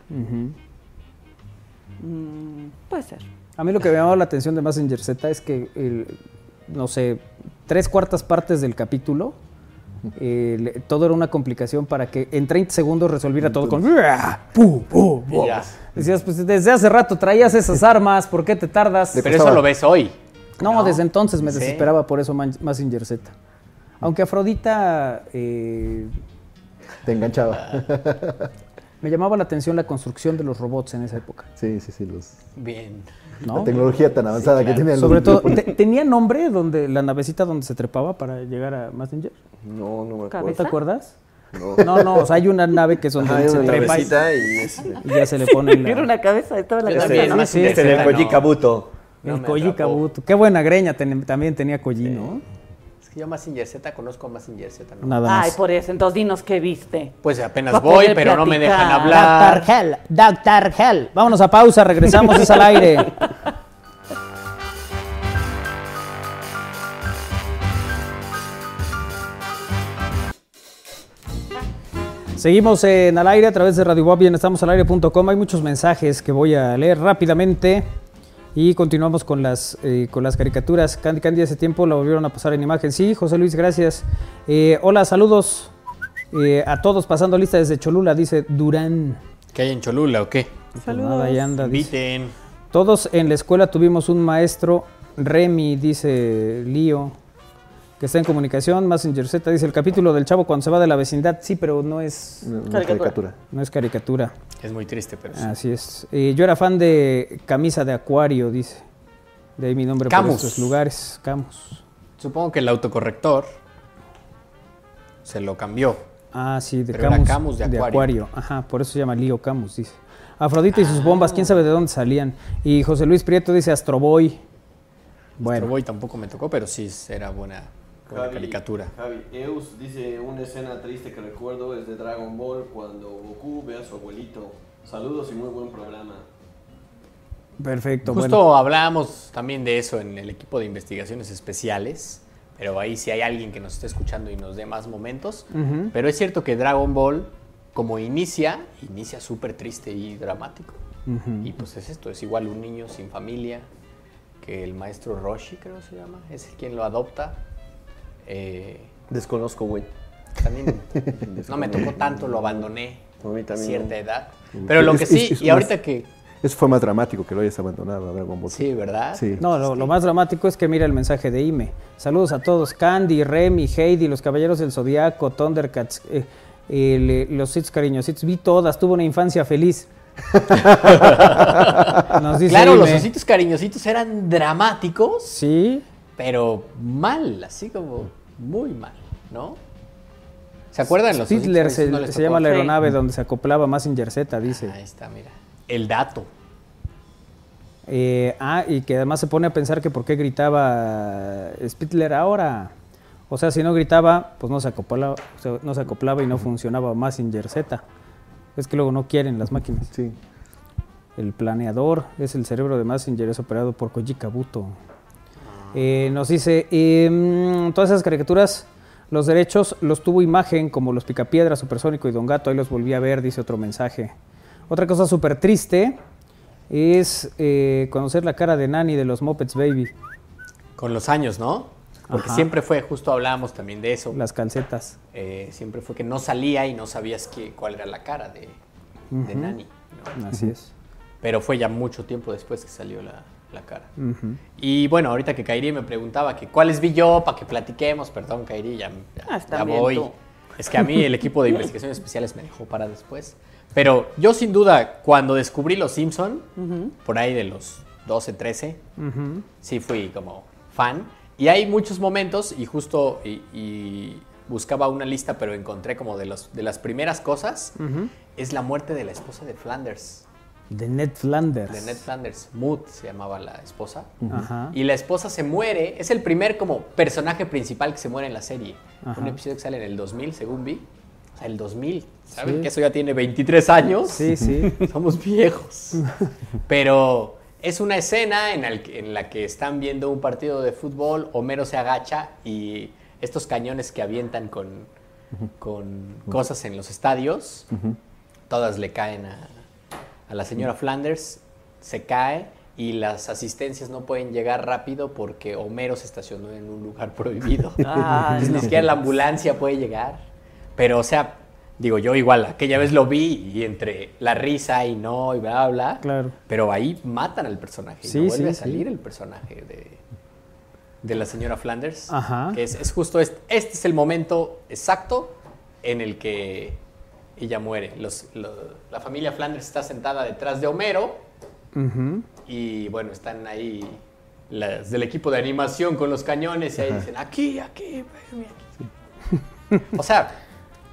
Mm, puede ser. A mí lo que me llamaba la atención de Massinger Z es que, el, no sé, tres cuartas partes del capítulo, eh, todo era una complicación para que en 30 segundos resolviera todo con... ¡Pu, pu, pu! Y ya. Decías, pues desde hace rato traías esas armas, ¿por qué te tardas? Pero eso lo ves hoy. No, desde entonces me Sí. desesperaba por eso Mazinger Z. Aunque Afrodita eh, Te enganchaba. me llamaba la atención la construcción de los robots en esa época. Sí, sí, sí. Los, Bien. ¿no? La tecnología tan avanzada que tenían Sobre los todo, te- ¿tenía nombre donde la navecita donde se trepaba para llegar a Mazinger? No, no me ¿No acuerdo. te ¿Cabeza? acuerdas? No. No, no, o sea, hay una nave que es donde Ajá, hay se una trepa y, navecita y es y ya se le pone la, Era una cabeza, estaba en la Yo cabeza. también, sí, más sí, sin este necesidad, Koji no. Kabuto. No el Koji. Kabuto. Qué buena greña ten- también tenía Koji, ¿no? Que yo Mazinger Z conozco a Mazinger Z, ¿no? Nada Ay, más. por eso. Entonces dinos qué viste. Pues apenas voy, pero no me dejan hablar. Doctor Hell, Doctor Hell. Vámonos a pausa, regresamos, es al aire. Seguimos en al aire a través de Radio Bob y en estamosalaire.com. Hay muchos mensajes que voy a leer rápidamente y continuamos con las, eh, con las caricaturas. Candy Candy hace tiempo la volvieron a pasar en imagen. Sí, José Luis, gracias. Eh, hola, saludos eh, a todos pasando lista desde Cholula, dice Durán. ¿Qué hay en Cholula o qué? Pues nada, ahí anda, dice. Inviten. Todos en la escuela tuvimos un maestro, Remy, dice Lío, que está en comunicación. Messenger Z dice el capítulo del chavo cuando se va de la vecindad. Sí, pero no es, caricatura. no es caricatura. Es muy triste, pero sí. Así es. Eh, yo era fan de Camisa de Acuario, dice. De ahí mi nombre Camus. por estos lugares. Camus. Supongo que el autocorrector se lo cambió. Ah, sí, de Pero era Camus. Camus de Acuario. Ajá, por eso se llama Lío Camus, dice. Afrodita y sus bombas, quién sabe de dónde salían. Y José Luis Prieto dice Astroboy. Bueno. Bueno, Boy tampoco me tocó, pero sí era buena, buena caricatura. Javi, Eus dice una escena triste que recuerdo es de Dragon Ball cuando Goku ve a su abuelito. Saludos y muy buen programa. perfecto. Justo bueno. hablábamos también de eso en el equipo de investigaciones especiales, Pero ahí sí hay alguien que nos esté escuchando y nos dé más momentos. Ujú. Pero es cierto que Dragon Ball, como inicia, inicia súper triste y dramático. Ujú. Y pues es esto, es igual un niño sin familia, que el maestro Roshi creo se llama, es quien lo adopta. Eh, Desconozco, güey. también no me tocó tanto, lo abandoné A mí a también cierta no. edad. Pero lo Es- que sí, es y más- ahorita que... Eso fue más dramático que lo hayas abandonado a Dragon Ball. Sí, ¿verdad? Sí. No, lo, lo más dramático es que mira el mensaje de Ime. Saludos a todos. Candy, Remy, Heidi, los Caballeros del Zodiaco, Thundercats, eh, el, eh, los Sits cariñositos. Vi todas, tuve una infancia feliz. Nos dice Claro, los ositos cariñositos eran dramáticos, Sí, pero mal, así como muy mal, ¿no? ¿Se acuerdan los cariñositos? se, No se llama la aeronave donde se acoplaba Massinger Z, dice. Ahí está, mira. El dato. Eh, ah, y que además se pone a pensar que por qué gritaba Spittler ahora. O sea, si no gritaba, pues no se acoplaba, o sea, no se acoplaba y no funcionaba Massinger Z. Es que luego no quieren las máquinas. Sí. El planeador es el cerebro de Massinger, es operado por Koji Kabuto. Eh, nos dice, em, todas esas caricaturas, los derechos los tuvo imagen, como los Picapiedra, Supersónico y Don Gato, ahí los volví a ver, dice otro mensaje. Otra cosa súper triste es eh, conocer la cara de Nani de los Muppets Baby, Con los años, ¿no? Porque Ajá. siempre fue, justo hablábamos también de eso. las calcetas. eh, siempre fue que no salía y no sabías qué, cuál era la cara de, de Ujú. Nani. ¿no? Así es. Pero fue ya mucho tiempo después que salió la, la cara. Ujú. Y bueno, ahorita que Kairi me preguntaba que cuáles vi yo para que platiquemos, perdón Kairi, ya, ya- Ah, ya voy. tú. Es que a mí el equipo de investigaciones especiales me dejó para después. Pero yo sin duda, cuando descubrí Los Simpson, por ahí de los 12, 13, Ujú. sí fui como fan. Y hay muchos momentos, y justo y, y buscaba una lista, pero encontré como de, los, de las primeras cosas, es la muerte de la esposa de Flanders, De Ned Flanders. de Ned Flanders. Mood se llamaba la esposa. Y la esposa se muere, es el primer como personaje principal que se muere en la serie. Un episodio que sale en el 2000, según vi. O sea, el 2000. ¿Saben Sí. que eso ya tiene 23 años? Sí, sí. Somos viejos. Pero es una escena en, el- en la que están viendo un partido de fútbol, Homero se agacha y estos cañones que avientan con, con cosas en los estadios, todas le caen a, a la señora Flanders, se cae y las asistencias no pueden llegar rápido porque Homero se estacionó en un lugar prohibido. Ah, Entonces, no. Ni siquiera la ambulancia puede llegar. Pero, o sea, digo, yo igual, aquella vez lo vi y entre la risa y no y bla, bla, bla. Claro. Pero ahí matan al personaje. y Sí, no vuelve sí, a sí. salir el personaje de, de la señora Flanders. Ajá. Que es, es justo este, este es el momento exacto en el que ella muere. Los- lo- la familia Flanders está sentada detrás de Homero. Y bueno, están ahí las del equipo de animación con los cañones y ahí dicen, aquí, aquí, aquí. O sea,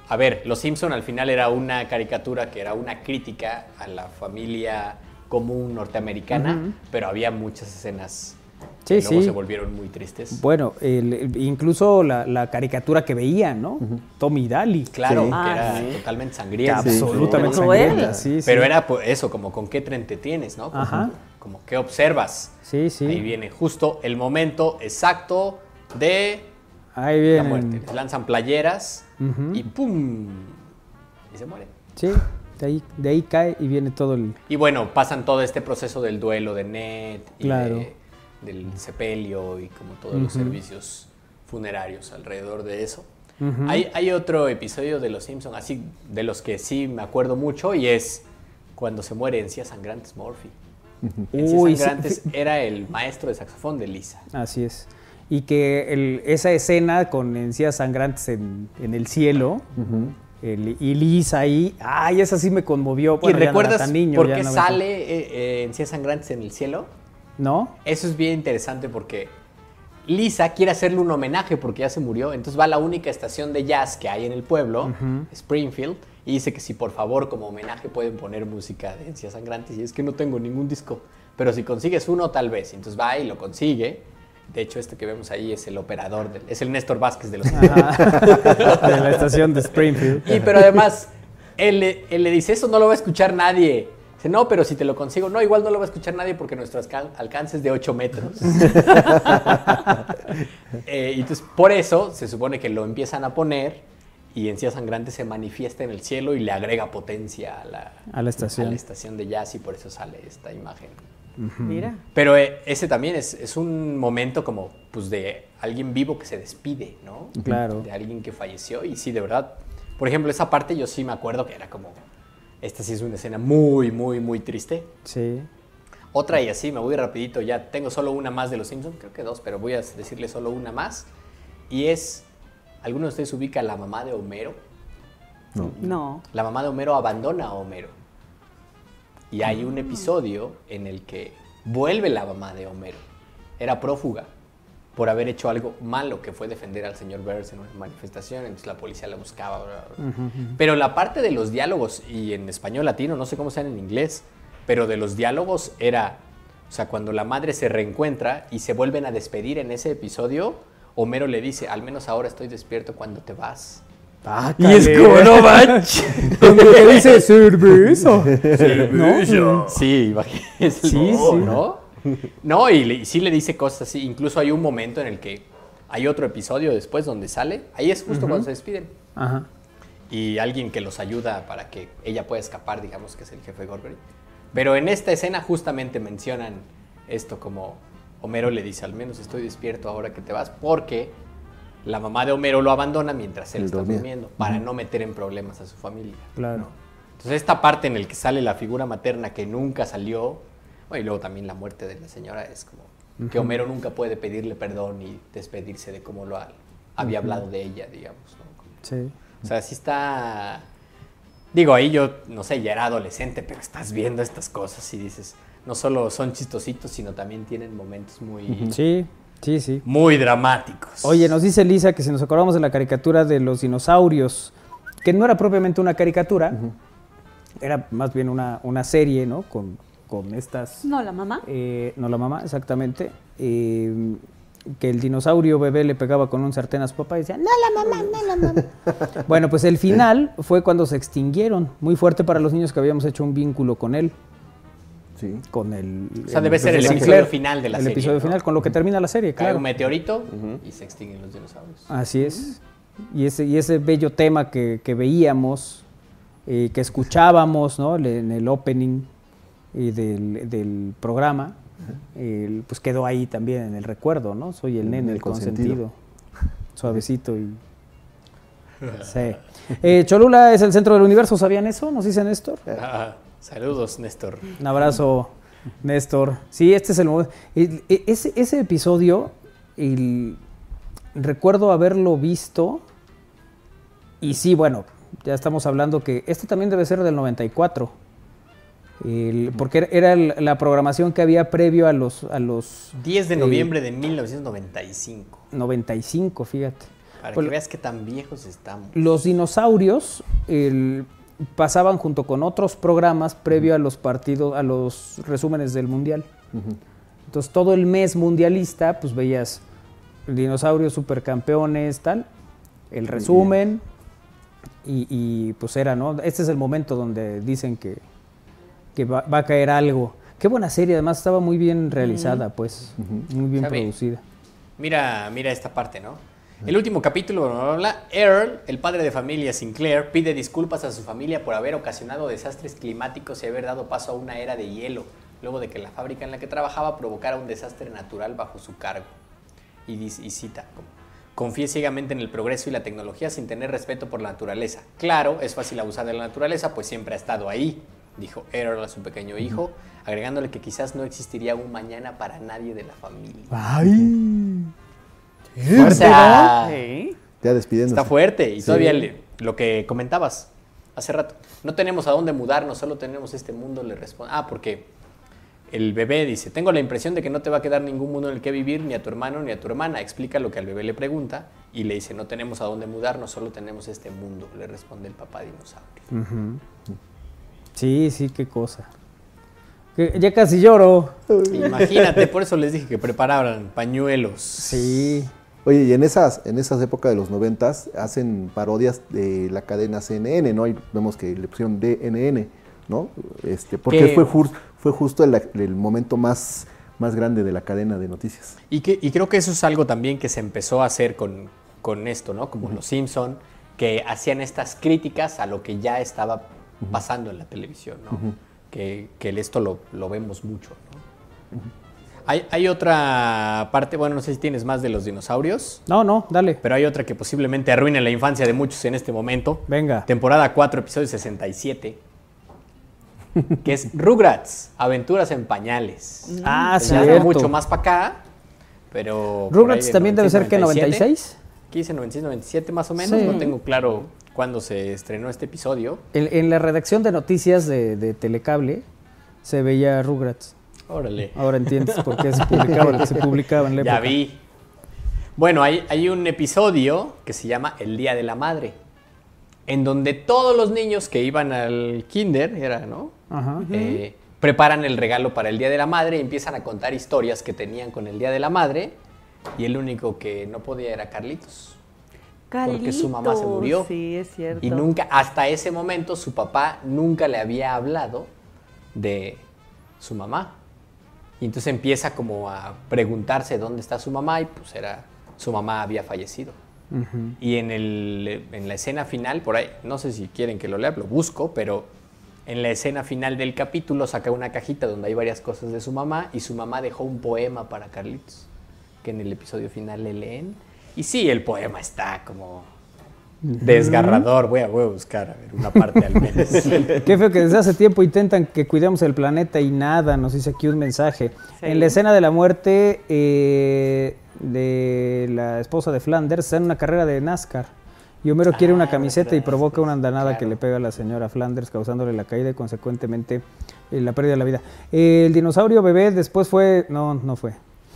a ver, Los Simpson al final era una caricatura que era una crítica a la familia común norteamericana, pero había muchas escenas Sí, luego sí. se volvieron muy tristes. Bueno, el- incluso la, la caricatura que veían, ¿no? Tommy Daly. Claro, Sí. que Ah, era sí. totalmente sangrienta. Sí, Absolutamente Cruel. sangrienta, sí, sí. Pero era pues, eso, como con qué te entretienes, ¿no? Como, Ajá. como qué observas. Sí, sí. Ahí viene justo el momento exacto de Ahí la muerte. Les lanzan playeras y ¡pum! Y se mueren. Sí, de ahí, de ahí cae y viene todo el... Y bueno, pasan todo este proceso del duelo de Ned y Claro. de- del sepelio y como todos los servicios funerarios alrededor de eso. Hay, hay otro episodio de Los Simpsons, así de los que sí me acuerdo mucho, y es cuando se muere Encías Sangrantes Murphy. Encías Uy, sí, Sangrantes era el maestro de saxofón de Lisa. Así es. Y que el- esa escena con encías sangrantes en, en el cielo, el- y Lisa ahí, ay, esa sí me conmovió. Bueno, ¿Y no recuerdas tan niño, por qué no sale eh, eh, Encías Sangrantes en el cielo? ¿No? Eso es bien interesante porque Lisa quiere hacerle un homenaje porque ya se murió. Entonces va a la única estación de jazz que hay en el pueblo, Springfield, y dice que si por favor como homenaje pueden poner música de Encías Sangrantes. Y es que no tengo ningún disco. Pero si consigues uno, tal vez. Entonces va y lo consigue. De hecho, este que vemos ahí es el operador, del- es el Néstor Vázquez de los... De la estación de Springfield. Y pero además, él le dice, eso no lo va a escuchar nadie. Dice, no, pero si te lo consigo, no, igual no lo va a escuchar nadie porque nuestro alca- alcance es de 8 metros. Eh, y entonces, por eso se supone que lo empiezan a poner y Encía Sangrante se manifiesta en el cielo y le agrega potencia a la, A la estación. a la estación de jazz y por eso sale esta imagen. Mira. Pero eh, ese también es, es un momento como pues de alguien vivo que se despide, ¿no? Claro. De alguien que falleció y sí, de verdad. Por ejemplo, esa parte yo sí me acuerdo que era como, esta sí es una escena muy, muy, muy triste. Sí. Otra y así, me voy rapidito, ya tengo solo una más de los Simpsons, creo que dos, pero voy a decirle solo una más. Y es, ¿alguno de ustedes ubica a la mamá de Homero? No. La mamá de Homero abandona a Homero. Y hay un episodio en el que vuelve la mamá de Homero. Era prófuga por haber hecho algo malo, que fue defender al señor Burns en una manifestación, entonces la policía la buscaba. bla, bla, bla. Pero la parte de los diálogos, y en español latino, no sé cómo sean en inglés, pero de los diálogos era, o sea, cuando la madre se reencuentra y se vuelven a despedir en ese episodio, Homero le dice, al menos ahora estoy despierto cuando te vas. y es como, no manches. Cuando te dice cerveza. ¿No? Sí, imagínese. Sí, no, sí. ¿no? No, y, le- y sí le dice cosas así. Incluso hay un momento en el que hay otro episodio después donde sale. Ahí es justo cuando se despiden. Ajá. Y alguien que los ayuda para que ella pueda escapar, digamos que es el jefe Gorgory. Pero en esta escena justamente mencionan esto como Homero le dice, al menos estoy despierto ahora que te vas, porque la mamá de Homero lo abandona mientras él está dormía. durmiendo, para no meter en problemas a su familia. Claro. Entonces esta parte en el que sale la figura materna que nunca salió, bueno, y luego también la muerte de la señora es como que Homero nunca puede pedirle perdón y despedirse de cómo lo ha- había hablado de ella, digamos. ¿no? Como- Sí. O sea, sí está... Digo, ahí yo, no sé, ya era adolescente, pero estás viendo estas cosas y dices, no solo son chistositos, sino también tienen momentos muy, Sí, sí, sí. muy dramáticos. Oye, nos dice Lisa que si nos acordamos de la caricatura de los dinosaurios, que no era propiamente una caricatura, era más bien una, una serie, ¿no? Con, con estas... No, la mamá. eh, no la mamá, exactamente. eh, que el dinosaurio bebé le pegaba con un sartén a su papá y decía, no la mamá, no la mamá. bueno, pues el final fue cuando se extinguieron. Muy fuerte para los niños que habíamos hecho un vínculo con él, Sí. con el... O sea, debe ser el Sinclair, episodio final de la el serie, episodio ¿no? final, con lo que termina la serie, Cae claro. un meteorito y se extinguen los dinosaurios. Así es. Y ese, y ese bello tema que, que veíamos, eh, que escuchábamos ¿no? Le- en el opening eh, del, del programa, el- pues quedó ahí también en el recuerdo, ¿no? Soy el nene, El el consentido. consentido. Suavecito y... Sí. Eh, Cholula es el centro del universo, ¿sabían eso? ¿Nos dice Néstor? Ah, saludos, Néstor. Un abrazo, Néstor. Sí, este es el momento. E- ese, ese episodio, el- recuerdo haberlo visto. Y sí, bueno, ya estamos hablando que este también debe ser del 94. El- porque era- la programación que había previo a los, a los 10 de Eh, noviembre de 1995. 95, fíjate. Para Pues- que veas qué tan viejos estamos. los dinosaurios el- pasaban junto con otros programas previo a los partidos, a los resúmenes del mundial. Entonces todo el mes mundialista, pues veías dinosaurios supercampeones, tal, el resumen y, y, pues era, ¿no? Este es el momento donde dicen que, que va, va a caer algo. Qué buena serie, además estaba muy bien realizada, pues, muy bien ¿Sabe? producida. Mira, mira esta parte, ¿no? El último capítulo, bla, bla, bla, Earl, el padre de familia Sinclair, pide disculpas a su familia por haber ocasionado desastres climáticos y haber dado paso a una era de hielo, luego de que la fábrica en la que trabajaba provocara un desastre natural bajo su cargo. Y, y cita, confíe ciegamente en el progreso y la tecnología sin tener respeto por la naturaleza. Claro, es fácil abusar de la naturaleza, pues siempre ha estado ahí, dijo Earl a su pequeño hijo, agregándole que quizás no existiría un mañana para nadie de la familia. ¡Ay! O sea, Sí. Ya despidiéndose. está fuerte. Y Sí. todavía le- lo que comentabas hace rato. No tenemos a dónde mudarnos, solo tenemos este mundo, le responde. Ah, porque el bebé dice, tengo la impresión de que no te va a quedar ningún mundo en el que vivir, ni a tu hermano ni a tu hermana. Explica lo que al bebé le pregunta y le dice, no tenemos a dónde mudarnos, solo tenemos este mundo, le responde el papá dinosaurio. Sí, sí, qué cosa. Que ya casi lloro. Imagínate, por eso les dije que prepararan pañuelos. Sí. Oye, y en esas, en esas épocas de los noventas hacen parodias de la cadena CNN, ¿no? Y vemos que le pusieron DNN, ¿no? Este, porque Que- fue, fue justo el, el momento más, más grande de la cadena de noticias. Y, que, y creo que eso es algo también que se empezó a hacer con, con esto, ¿no? Como los Simpson, que hacían estas críticas a lo que ya estaba pasando en la televisión, ¿no? Que, que esto lo, lo vemos mucho, ¿no? Hay, hay otra parte, bueno, no sé si tienes más de los dinosaurios, No, no, dale. pero hay otra que posiblemente arruine la infancia de muchos en este momento. Venga. Temporada 4, episodio 67. Que es Rugrats, Aventuras en Pañales. Ah, cierto. mucho más para acá, pero... Rugrats también debe ser que 96, 96. 15, 96, 97 más o menos. Sí. No tengo claro cuándo se estrenó este episodio. En, en la redacción de noticias de, de Telecable se veía Rugrats. Órale. Ahora entiendes por qué se publicaba, se publicaba en la Ya vi. Bueno, hay, hay un episodio que se llama El Día de la Madre, en donde todos los niños que iban al kinder, era, ¿no? Ajá. Eh, preparan el regalo para el Día de la Madre y empiezan a contar historias que tenían con el Día de la Madre. Y el único que no podía era Carlitos. Porque su mamá se murió. Sí, es cierto. Y nunca, hasta ese momento, su papá nunca le había hablado de su mamá. Y entonces empieza como a preguntarse dónde está su mamá y pues era, su mamá había fallecido. Y en, el, en la escena final, por ahí, no sé si quieren que lo lea, lo busco, pero en la escena final del capítulo saca una cajita donde hay varias cosas de su mamá y su mamá dejó un poema para Carlitos, que en el episodio final le leen. Y sí, el poema está como desgarrador. Voy a, voy a buscar a ver, una parte al menos. Qué feo que desde hace tiempo intentan que cuidemos el planeta y nada, nos dice aquí un mensaje. Sí. En la escena de la muerte eh, de la esposa de Flanders, está en una carrera de NASCAR. Y Homero quiere una Ah, camiseta y provoca una andanada claro. que le pega a la señora Flanders, causándole la caída y consecuentemente eh, la pérdida de la vida. Eh, el dinosaurio bebé después fue... No, no fue.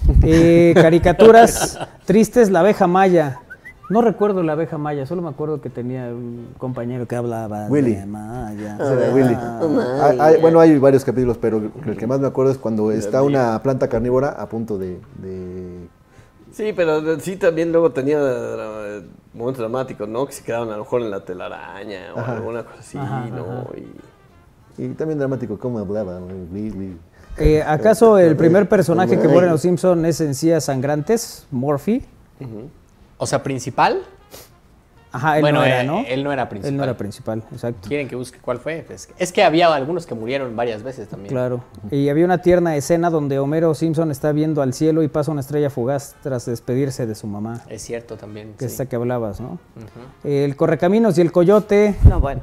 Eh, caricaturas tristes, la abeja maya. No recuerdo la abeja maya, solo me acuerdo que tenía un compañero que hablaba Willy. de maya. Era Willy. Hay- hay- bueno, hay varios capítulos, pero el que más me acuerdo es cuando está una planta carnívora a punto de... de- Sí, pero sí también luego tenía dra- momentos dramáticos, ¿no? Que se quedaban a lo mejor en la telaraña o Ajá. alguna cosa así, Ajá, ¿no? Y y también dramático, cómo hablaba. Willy. Eh, ¿Acaso el primer personaje que muere en Los Simpson es encías sangrantes? Morphy. O sea, principal. Ajá, él bueno, no era, eh, ¿no? él no era principal. Él no era principal, exacto. ¿Quieren que busque cuál fue? Es, es que había algunos que murieron varias veces también. Claro. Y había una tierna escena donde Homero Simpson está viendo al cielo y pasa una estrella fugaz tras despedirse de su mamá. Es cierto también. Que sí. esta que hablabas, ¿no? El correcaminos y el coyote. No, bueno.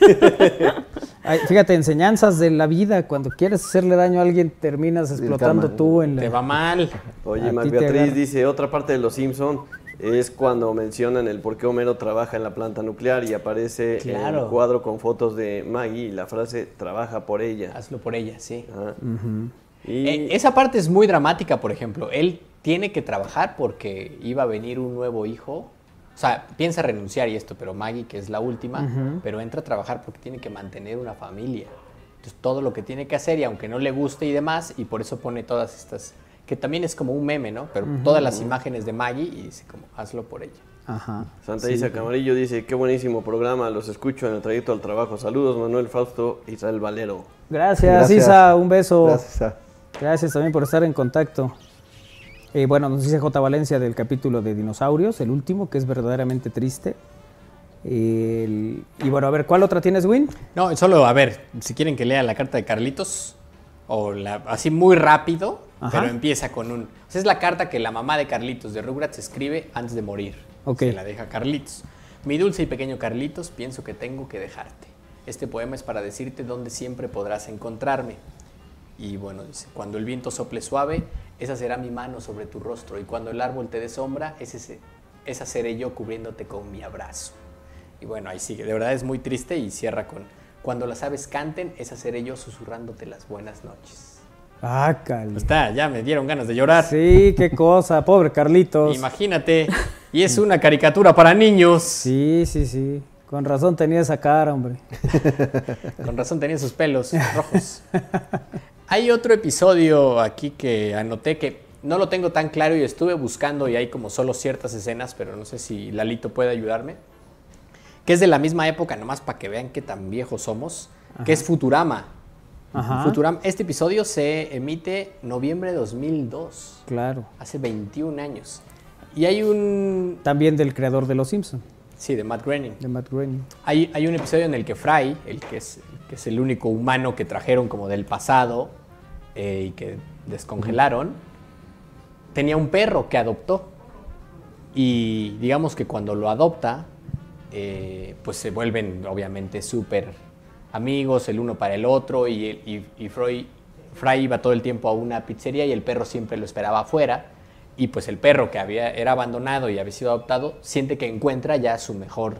Ay, fíjate, enseñanzas de la vida. Cuando quieres hacerle daño a alguien, terminas explotando tú en la... Te va mal. Oye, A Mac ti te Beatriz dice, otra parte de Los Simpson es cuando mencionan el por qué Homero trabaja en la planta nuclear y aparece Claro. el cuadro con fotos de Maggie y la frase trabaja por ella. Hazlo por ella, sí. Y Eh, esa parte es muy dramática, por ejemplo. Él tiene que trabajar porque iba a venir un nuevo hijo. O sea, piensa renunciar y esto, pero Maggie, que es la última, pero entra a trabajar porque tiene que mantener una familia. Entonces, todo lo que tiene que hacer, y aunque no le guste y demás, y por eso pone todas estas, que también es como un meme, ¿no? Pero todas las imágenes de Maggie y dice como, hazlo por ella. Ajá. Santa Isa Camarillo dice, qué buenísimo programa, los escucho en el trayecto al trabajo. Saludos, Manuel Fausto, Israel Valero. Gracias, Gracias. Isa. Un beso. Gracias a- Gracias también por estar en contacto. Eh, bueno, nos dice J. Valencia del capítulo de dinosaurios, el último, que es verdaderamente triste. El- y bueno, a ver, ¿cuál otra tienes, Win? No, solo, a ver, si quieren que lea la carta de Carlitos, o la, así muy rápido, Ajá. pero empieza con un... o sea, es la carta que la mamá de Carlitos de Rugrats escribe antes de morir. Ok. Se la deja Carlitos. Mi dulce y pequeño Carlitos, pienso que tengo que dejarte. Este poema es para decirte dónde siempre podrás encontrarme. Y bueno, dice, cuando el viento sople suave, esa será mi mano sobre tu rostro. Y cuando el árbol te dé sombra, ese, se- esa seré yo cubriéndote con mi abrazo. Y bueno, ahí sigue. De verdad es muy triste y cierra con, cuando las aves canten, esa seré yo susurrándote las buenas noches. Ah, Cali. Está, ya me dieron ganas de llorar. Sí, qué cosa, pobre Carlitos. Imagínate. Y es una caricatura para niños. Sí, sí, sí. Con razón tenía esa cara, hombre. Con razón tenía sus pelos rojos. Hay otro episodio aquí que anoté que no lo tengo tan claro y estuve buscando y hay como solo ciertas escenas, pero no sé si Lalito puede ayudarme. Que es de la misma época, nomás para que vean qué tan viejos somos. que es Futurama. Ajá. Futurama. Este episodio se emite noviembre de 2002, Claro. hace 21 años. Y hay un... También del creador de Los Simpson, Sí, de Matt Groening. de Matt Groening. Hay, hay un episodio en el que Fry, el que es, que es el único humano que trajeron como del pasado eh, y que descongelaron, tenía un perro que adoptó. Y digamos que cuando lo adopta, eh, pues se vuelven obviamente súper amigos el uno para el otro y, y, y Fry, Fry iba todo el tiempo a una pizzería y el perro siempre lo esperaba afuera. Y pues el perro que había, era abandonado y había sido adoptado, siente que encuentra ya a su mejor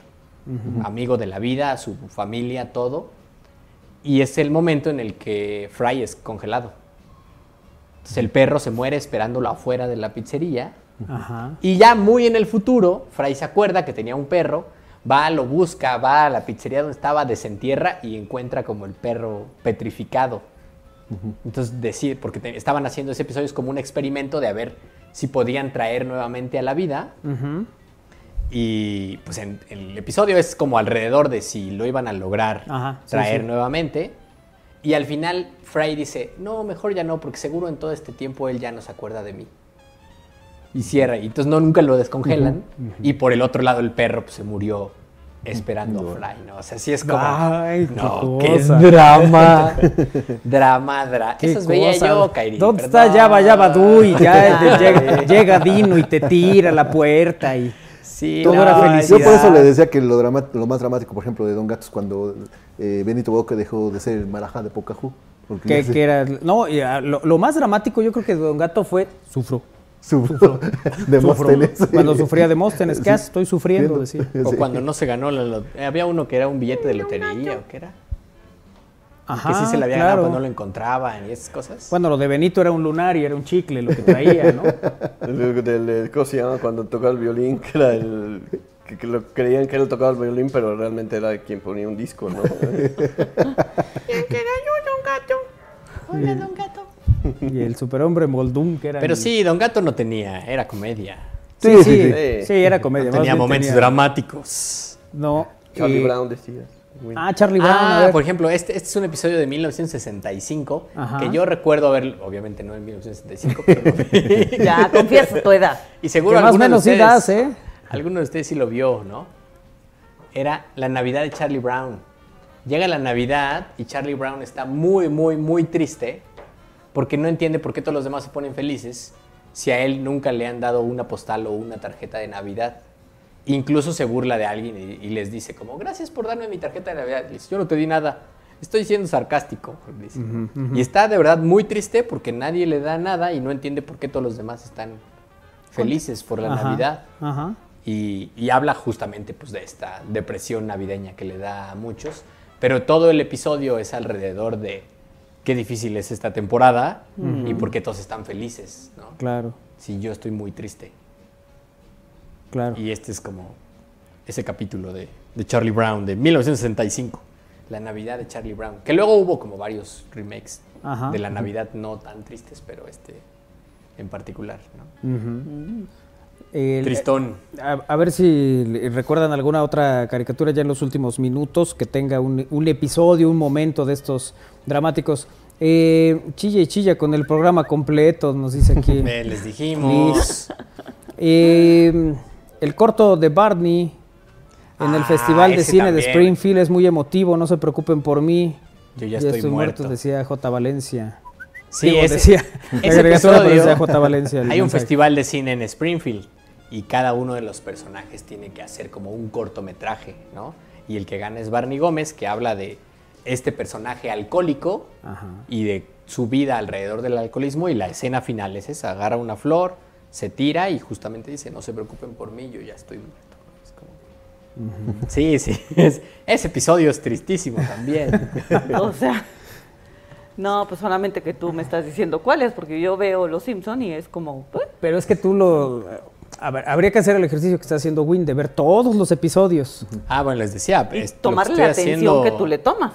amigo de la vida, a su familia, todo. Y es el momento en el que Fry es congelado. Entonces el perro se muere esperándolo afuera de la pizzería. Ajá. Y ya muy en el futuro, Fry se acuerda que tenía un perro, va, lo busca, va a la pizzería donde estaba, desentierra y encuentra como el perro petrificado. Entonces decir, porque te- estaban haciendo ese episodio es como un experimento de a ver si podían traer nuevamente a la vida. Y pues en, el episodio es como alrededor de si lo iban a lograr Ajá, sí, traer sí. nuevamente. Y al final Fry dice, no, mejor ya no, porque seguro en todo este tiempo él ya no se acuerda de mí. Y cierra, y entonces no, nunca lo descongelan. Y por el otro lado el perro pues, se murió esperando a Fry, ¿no? O sea, sí es como... Ay, qué no, qué drama. drama, drama. Qué Esos veía yo, Kairi. ¿Dónde perdón. está Yaba Yaba Du? Y ya te llega, llega Dino y te tira a la puerta y Sí, todo no, era Yo felicidad. por eso le decía que lo, drama- lo más dramático, por ejemplo, de Don Gato es cuando eh, Benito Boca dejó de ser el marajá de Pocahú. porque que, que era, no, y, ah, lo, lo más dramático yo creo que de Don Gato fue sufro. Sufrió de Sufro. Móstenes. Cuando sufría de Móstenes, ¿qué Sí. haces? Estoy sufriendo, decía. O cuando no se ganó la lot- Había uno que era un billete de lotería, ¿o qué era? Ajá, que sí se le había claro. ganado, pero no lo encontraban y esas cosas. Bueno, lo de Benito era un lunar y era un chicle lo que traía, ¿no? El, ¿Cómo se llama? Cuando tocaba el violín, que era el... Que, que lo creían que él tocaba el violín, pero realmente era quien ponía un disco, ¿no? Hola, don gato. Y el superhombre Moldum, que era... Pero el- sí, Don Gato no tenía, era comedia. Sí, Sí, sí, sí, sí, sí. era comedia. más tenía momentos tenía- dramáticos. No. Charlie eh, Brown decía. Ah, Charlie Brown. a Ah, ver. por ejemplo, este, este es un episodio de 1965 Ajá. que yo recuerdo haber, obviamente no en 1965, pero lo vi. Ya, confiesa tu edad. Y seguro Que más o alguno de menos sí ustedes- das, ¿eh? Alguno de ustedes sí lo vio, ¿no? Era la Navidad de Charlie Brown. Llega la Navidad y Charlie Brown está muy, muy, muy triste porque no entiende por qué todos los demás se ponen felices si a él nunca le han dado una postal o una tarjeta de Navidad. Incluso se burla de alguien y, y les dice como, gracias por darme mi tarjeta de Navidad. Dice, yo no te di nada, estoy siendo sarcástico. dice. Y está de verdad muy triste porque nadie le da nada y no entiende por qué todos los demás están felices por la Ajá, Navidad. Ajá. Y, y habla justamente pues, de esta depresión navideña que le da a muchos. Pero todo el episodio es alrededor de qué difícil es esta temporada y por qué todos están felices. ¿no? Claro, Si yo estoy muy triste. claro. Y este es como ese capítulo de, de Charlie Brown de 1965. La Navidad de Charlie Brown. Que luego hubo como varios remakes Ajá. de la Navidad no tan tristes, pero este en particular. ¿no? El- Tristón. A, a ver si recuerdan alguna otra caricatura ya en los últimos minutos que tenga un, un episodio, un momento de estos dramáticos. Eh, chilla y chilla con el programa completo, nos dice aquí. Ve, les dijimos. Eh, el corto de Barney en el Ah, Festival de Cine de. Springfield es muy emotivo, no se preocupen por mí. Yo ya estoy muerto. decía J. Valencia. Sí, Digo, ese, decía, ese episodio, decía J. Valencia. hay un festival de cine en Springfield y cada uno de los personajes tiene que hacer como un cortometraje, ¿no? Y el que gana es Barney Gómez, que habla de este personaje alcohólico Ajá. y de su vida alrededor del alcoholismo y la escena final es esa, agarra una flor, se tira y justamente dice, no se preocupen por mí, yo ya estoy muerto. Es como- Sí, sí, es- ese episodio es tristísimo también. O sea, no, pues solamente que tú me estás diciendo cuáles, porque yo veo Los Simpson y es como, pues, Pero es que tú lo... a ver, habría que hacer el ejercicio que está haciendo Win de ver todos los episodios. Ah, bueno, les decía, y es- lo que tomarle la atención haciendo- que tú le tomas.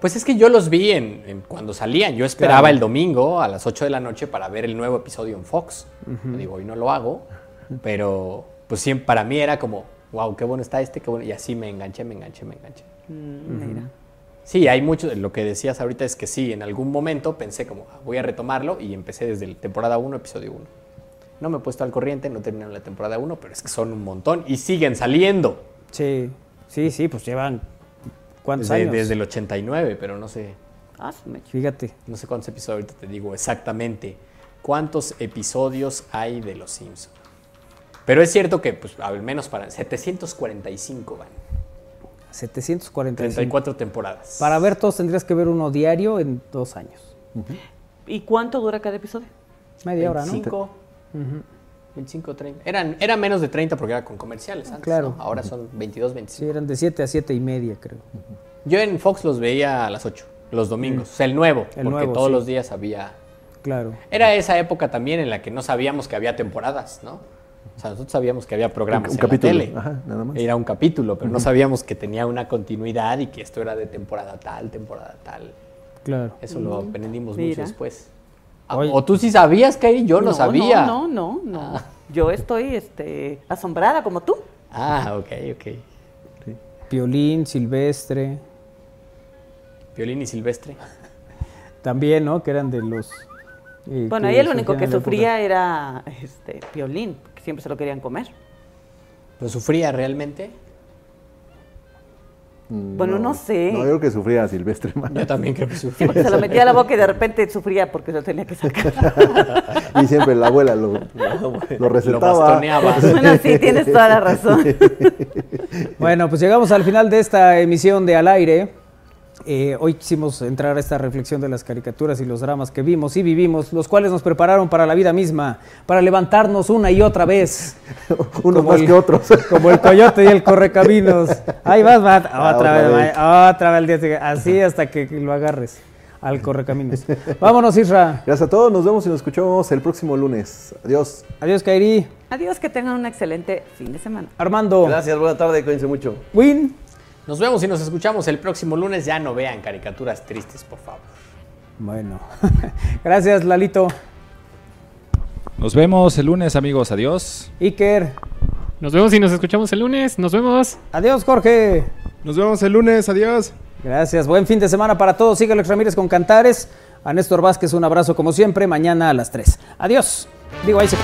Pues es que yo los vi en, en cuando salían. Yo esperaba Claro. el domingo a las 8 de la noche para ver el nuevo episodio en Fox. Digo, hoy no lo hago, pero pues siempre para mí era como, wow, qué bueno está este, qué bueno. Y así me enganché, me enganché, me enganché. Mm, mira. Sí, hay mucho, lo que decías ahorita es que sí, en algún momento pensé como, "Ah, voy a retomarlo y empecé desde la temporada 1, episodio 1. No me he puesto al corriente, no terminaron la temporada 1, pero es que son un montón y siguen saliendo. Sí, sí, sí, pues llevan cuántos Desde, años. desde el 89, pero no sé, Ah. Fíjate. no sé cuántos episodios, ahorita te digo exactamente cuántos episodios hay de Los Simpsons. Pero es cierto que, pues, al menos para 745 van, 745. 34 temporadas. Para ver todos tendrías que ver uno diario en dos años. ¿Y cuánto dura cada episodio? Media hora, ¿no? 25, 25, 30. Eran, era menos de 30 porque era con comerciales antes, Claro. ¿no? Ahora son 22, Sí, 25. eran de 7 a 7 y media, creo. Yo en Fox los veía a las 8, los domingos. O sea, el nuevo, El porque nuevo, todos sí. los días había... Claro. Era esa época también en la que no sabíamos que había temporadas, ¿no? O sea, nosotros sabíamos que había programas Un en capítulo, la tele. ajá, nada más. Era un capítulo, pero no sabíamos que tenía una continuidad y que esto era de temporada tal, temporada tal. Claro. Eso lo aprendimos mucho después. Ah, Oye. ¿O tú sí sabías, Kairi? Yo no, sabía. No, no, no, no. Yo estoy este, asombrada como tú. Ah, ok, ok. Piolín, Silvestre, Violín y Silvestre. también, ¿no? Que eran de los... eh, Bueno, ahí el único que sufría era este, Piolín, que siempre se lo querían comer. ¿Lo sufría realmente? Mm, Bueno, no sé. No, yo creo que sufría Silvestre. Yo también creo que sufría. se lo metía a la boca y de repente sufría porque se lo tenía que sacar. Y siempre la abuela lo, lo Lo recetaba. bastoneaba. bueno, sí, tienes toda la razón. Bueno, pues llegamos al final de esta emisión de Al Aire. Eh, hoy quisimos entrar a esta reflexión de las caricaturas y los dramas que vimos y vivimos, los cuales nos prepararon para la vida misma, para levantarnos una y otra vez. Unos más el- que otros. Como el coyote y el correcaminos. Ahí vas, Matt. Ah, Otra, otra vez, vez. otra vez el día siguiente. Así hasta que lo agarres al correcaminos. Vámonos, Isra. Gracias a todos, nos vemos y nos escuchamos el próximo lunes. Adiós. Adiós, Kairi. Adiós, que tengan un excelente fin de semana. Armando. Gracias, buena tarde, cuídense mucho. Win. Nos vemos y nos escuchamos el próximo lunes. Ya no vean caricaturas tristes, por favor. Bueno. Gracias, Lalito. Nos vemos el lunes, amigos. Adiós. Iker. Nos vemos y nos escuchamos el lunes. Nos vemos. Adiós, Jorge. Nos vemos el lunes, adiós. Gracias. Buen fin de semana para todos. Sigue Alex Ramírez con Cantares. A Néstor Vázquez un abrazo como siempre. Mañana a las 3. Adiós. Digo, ahí se...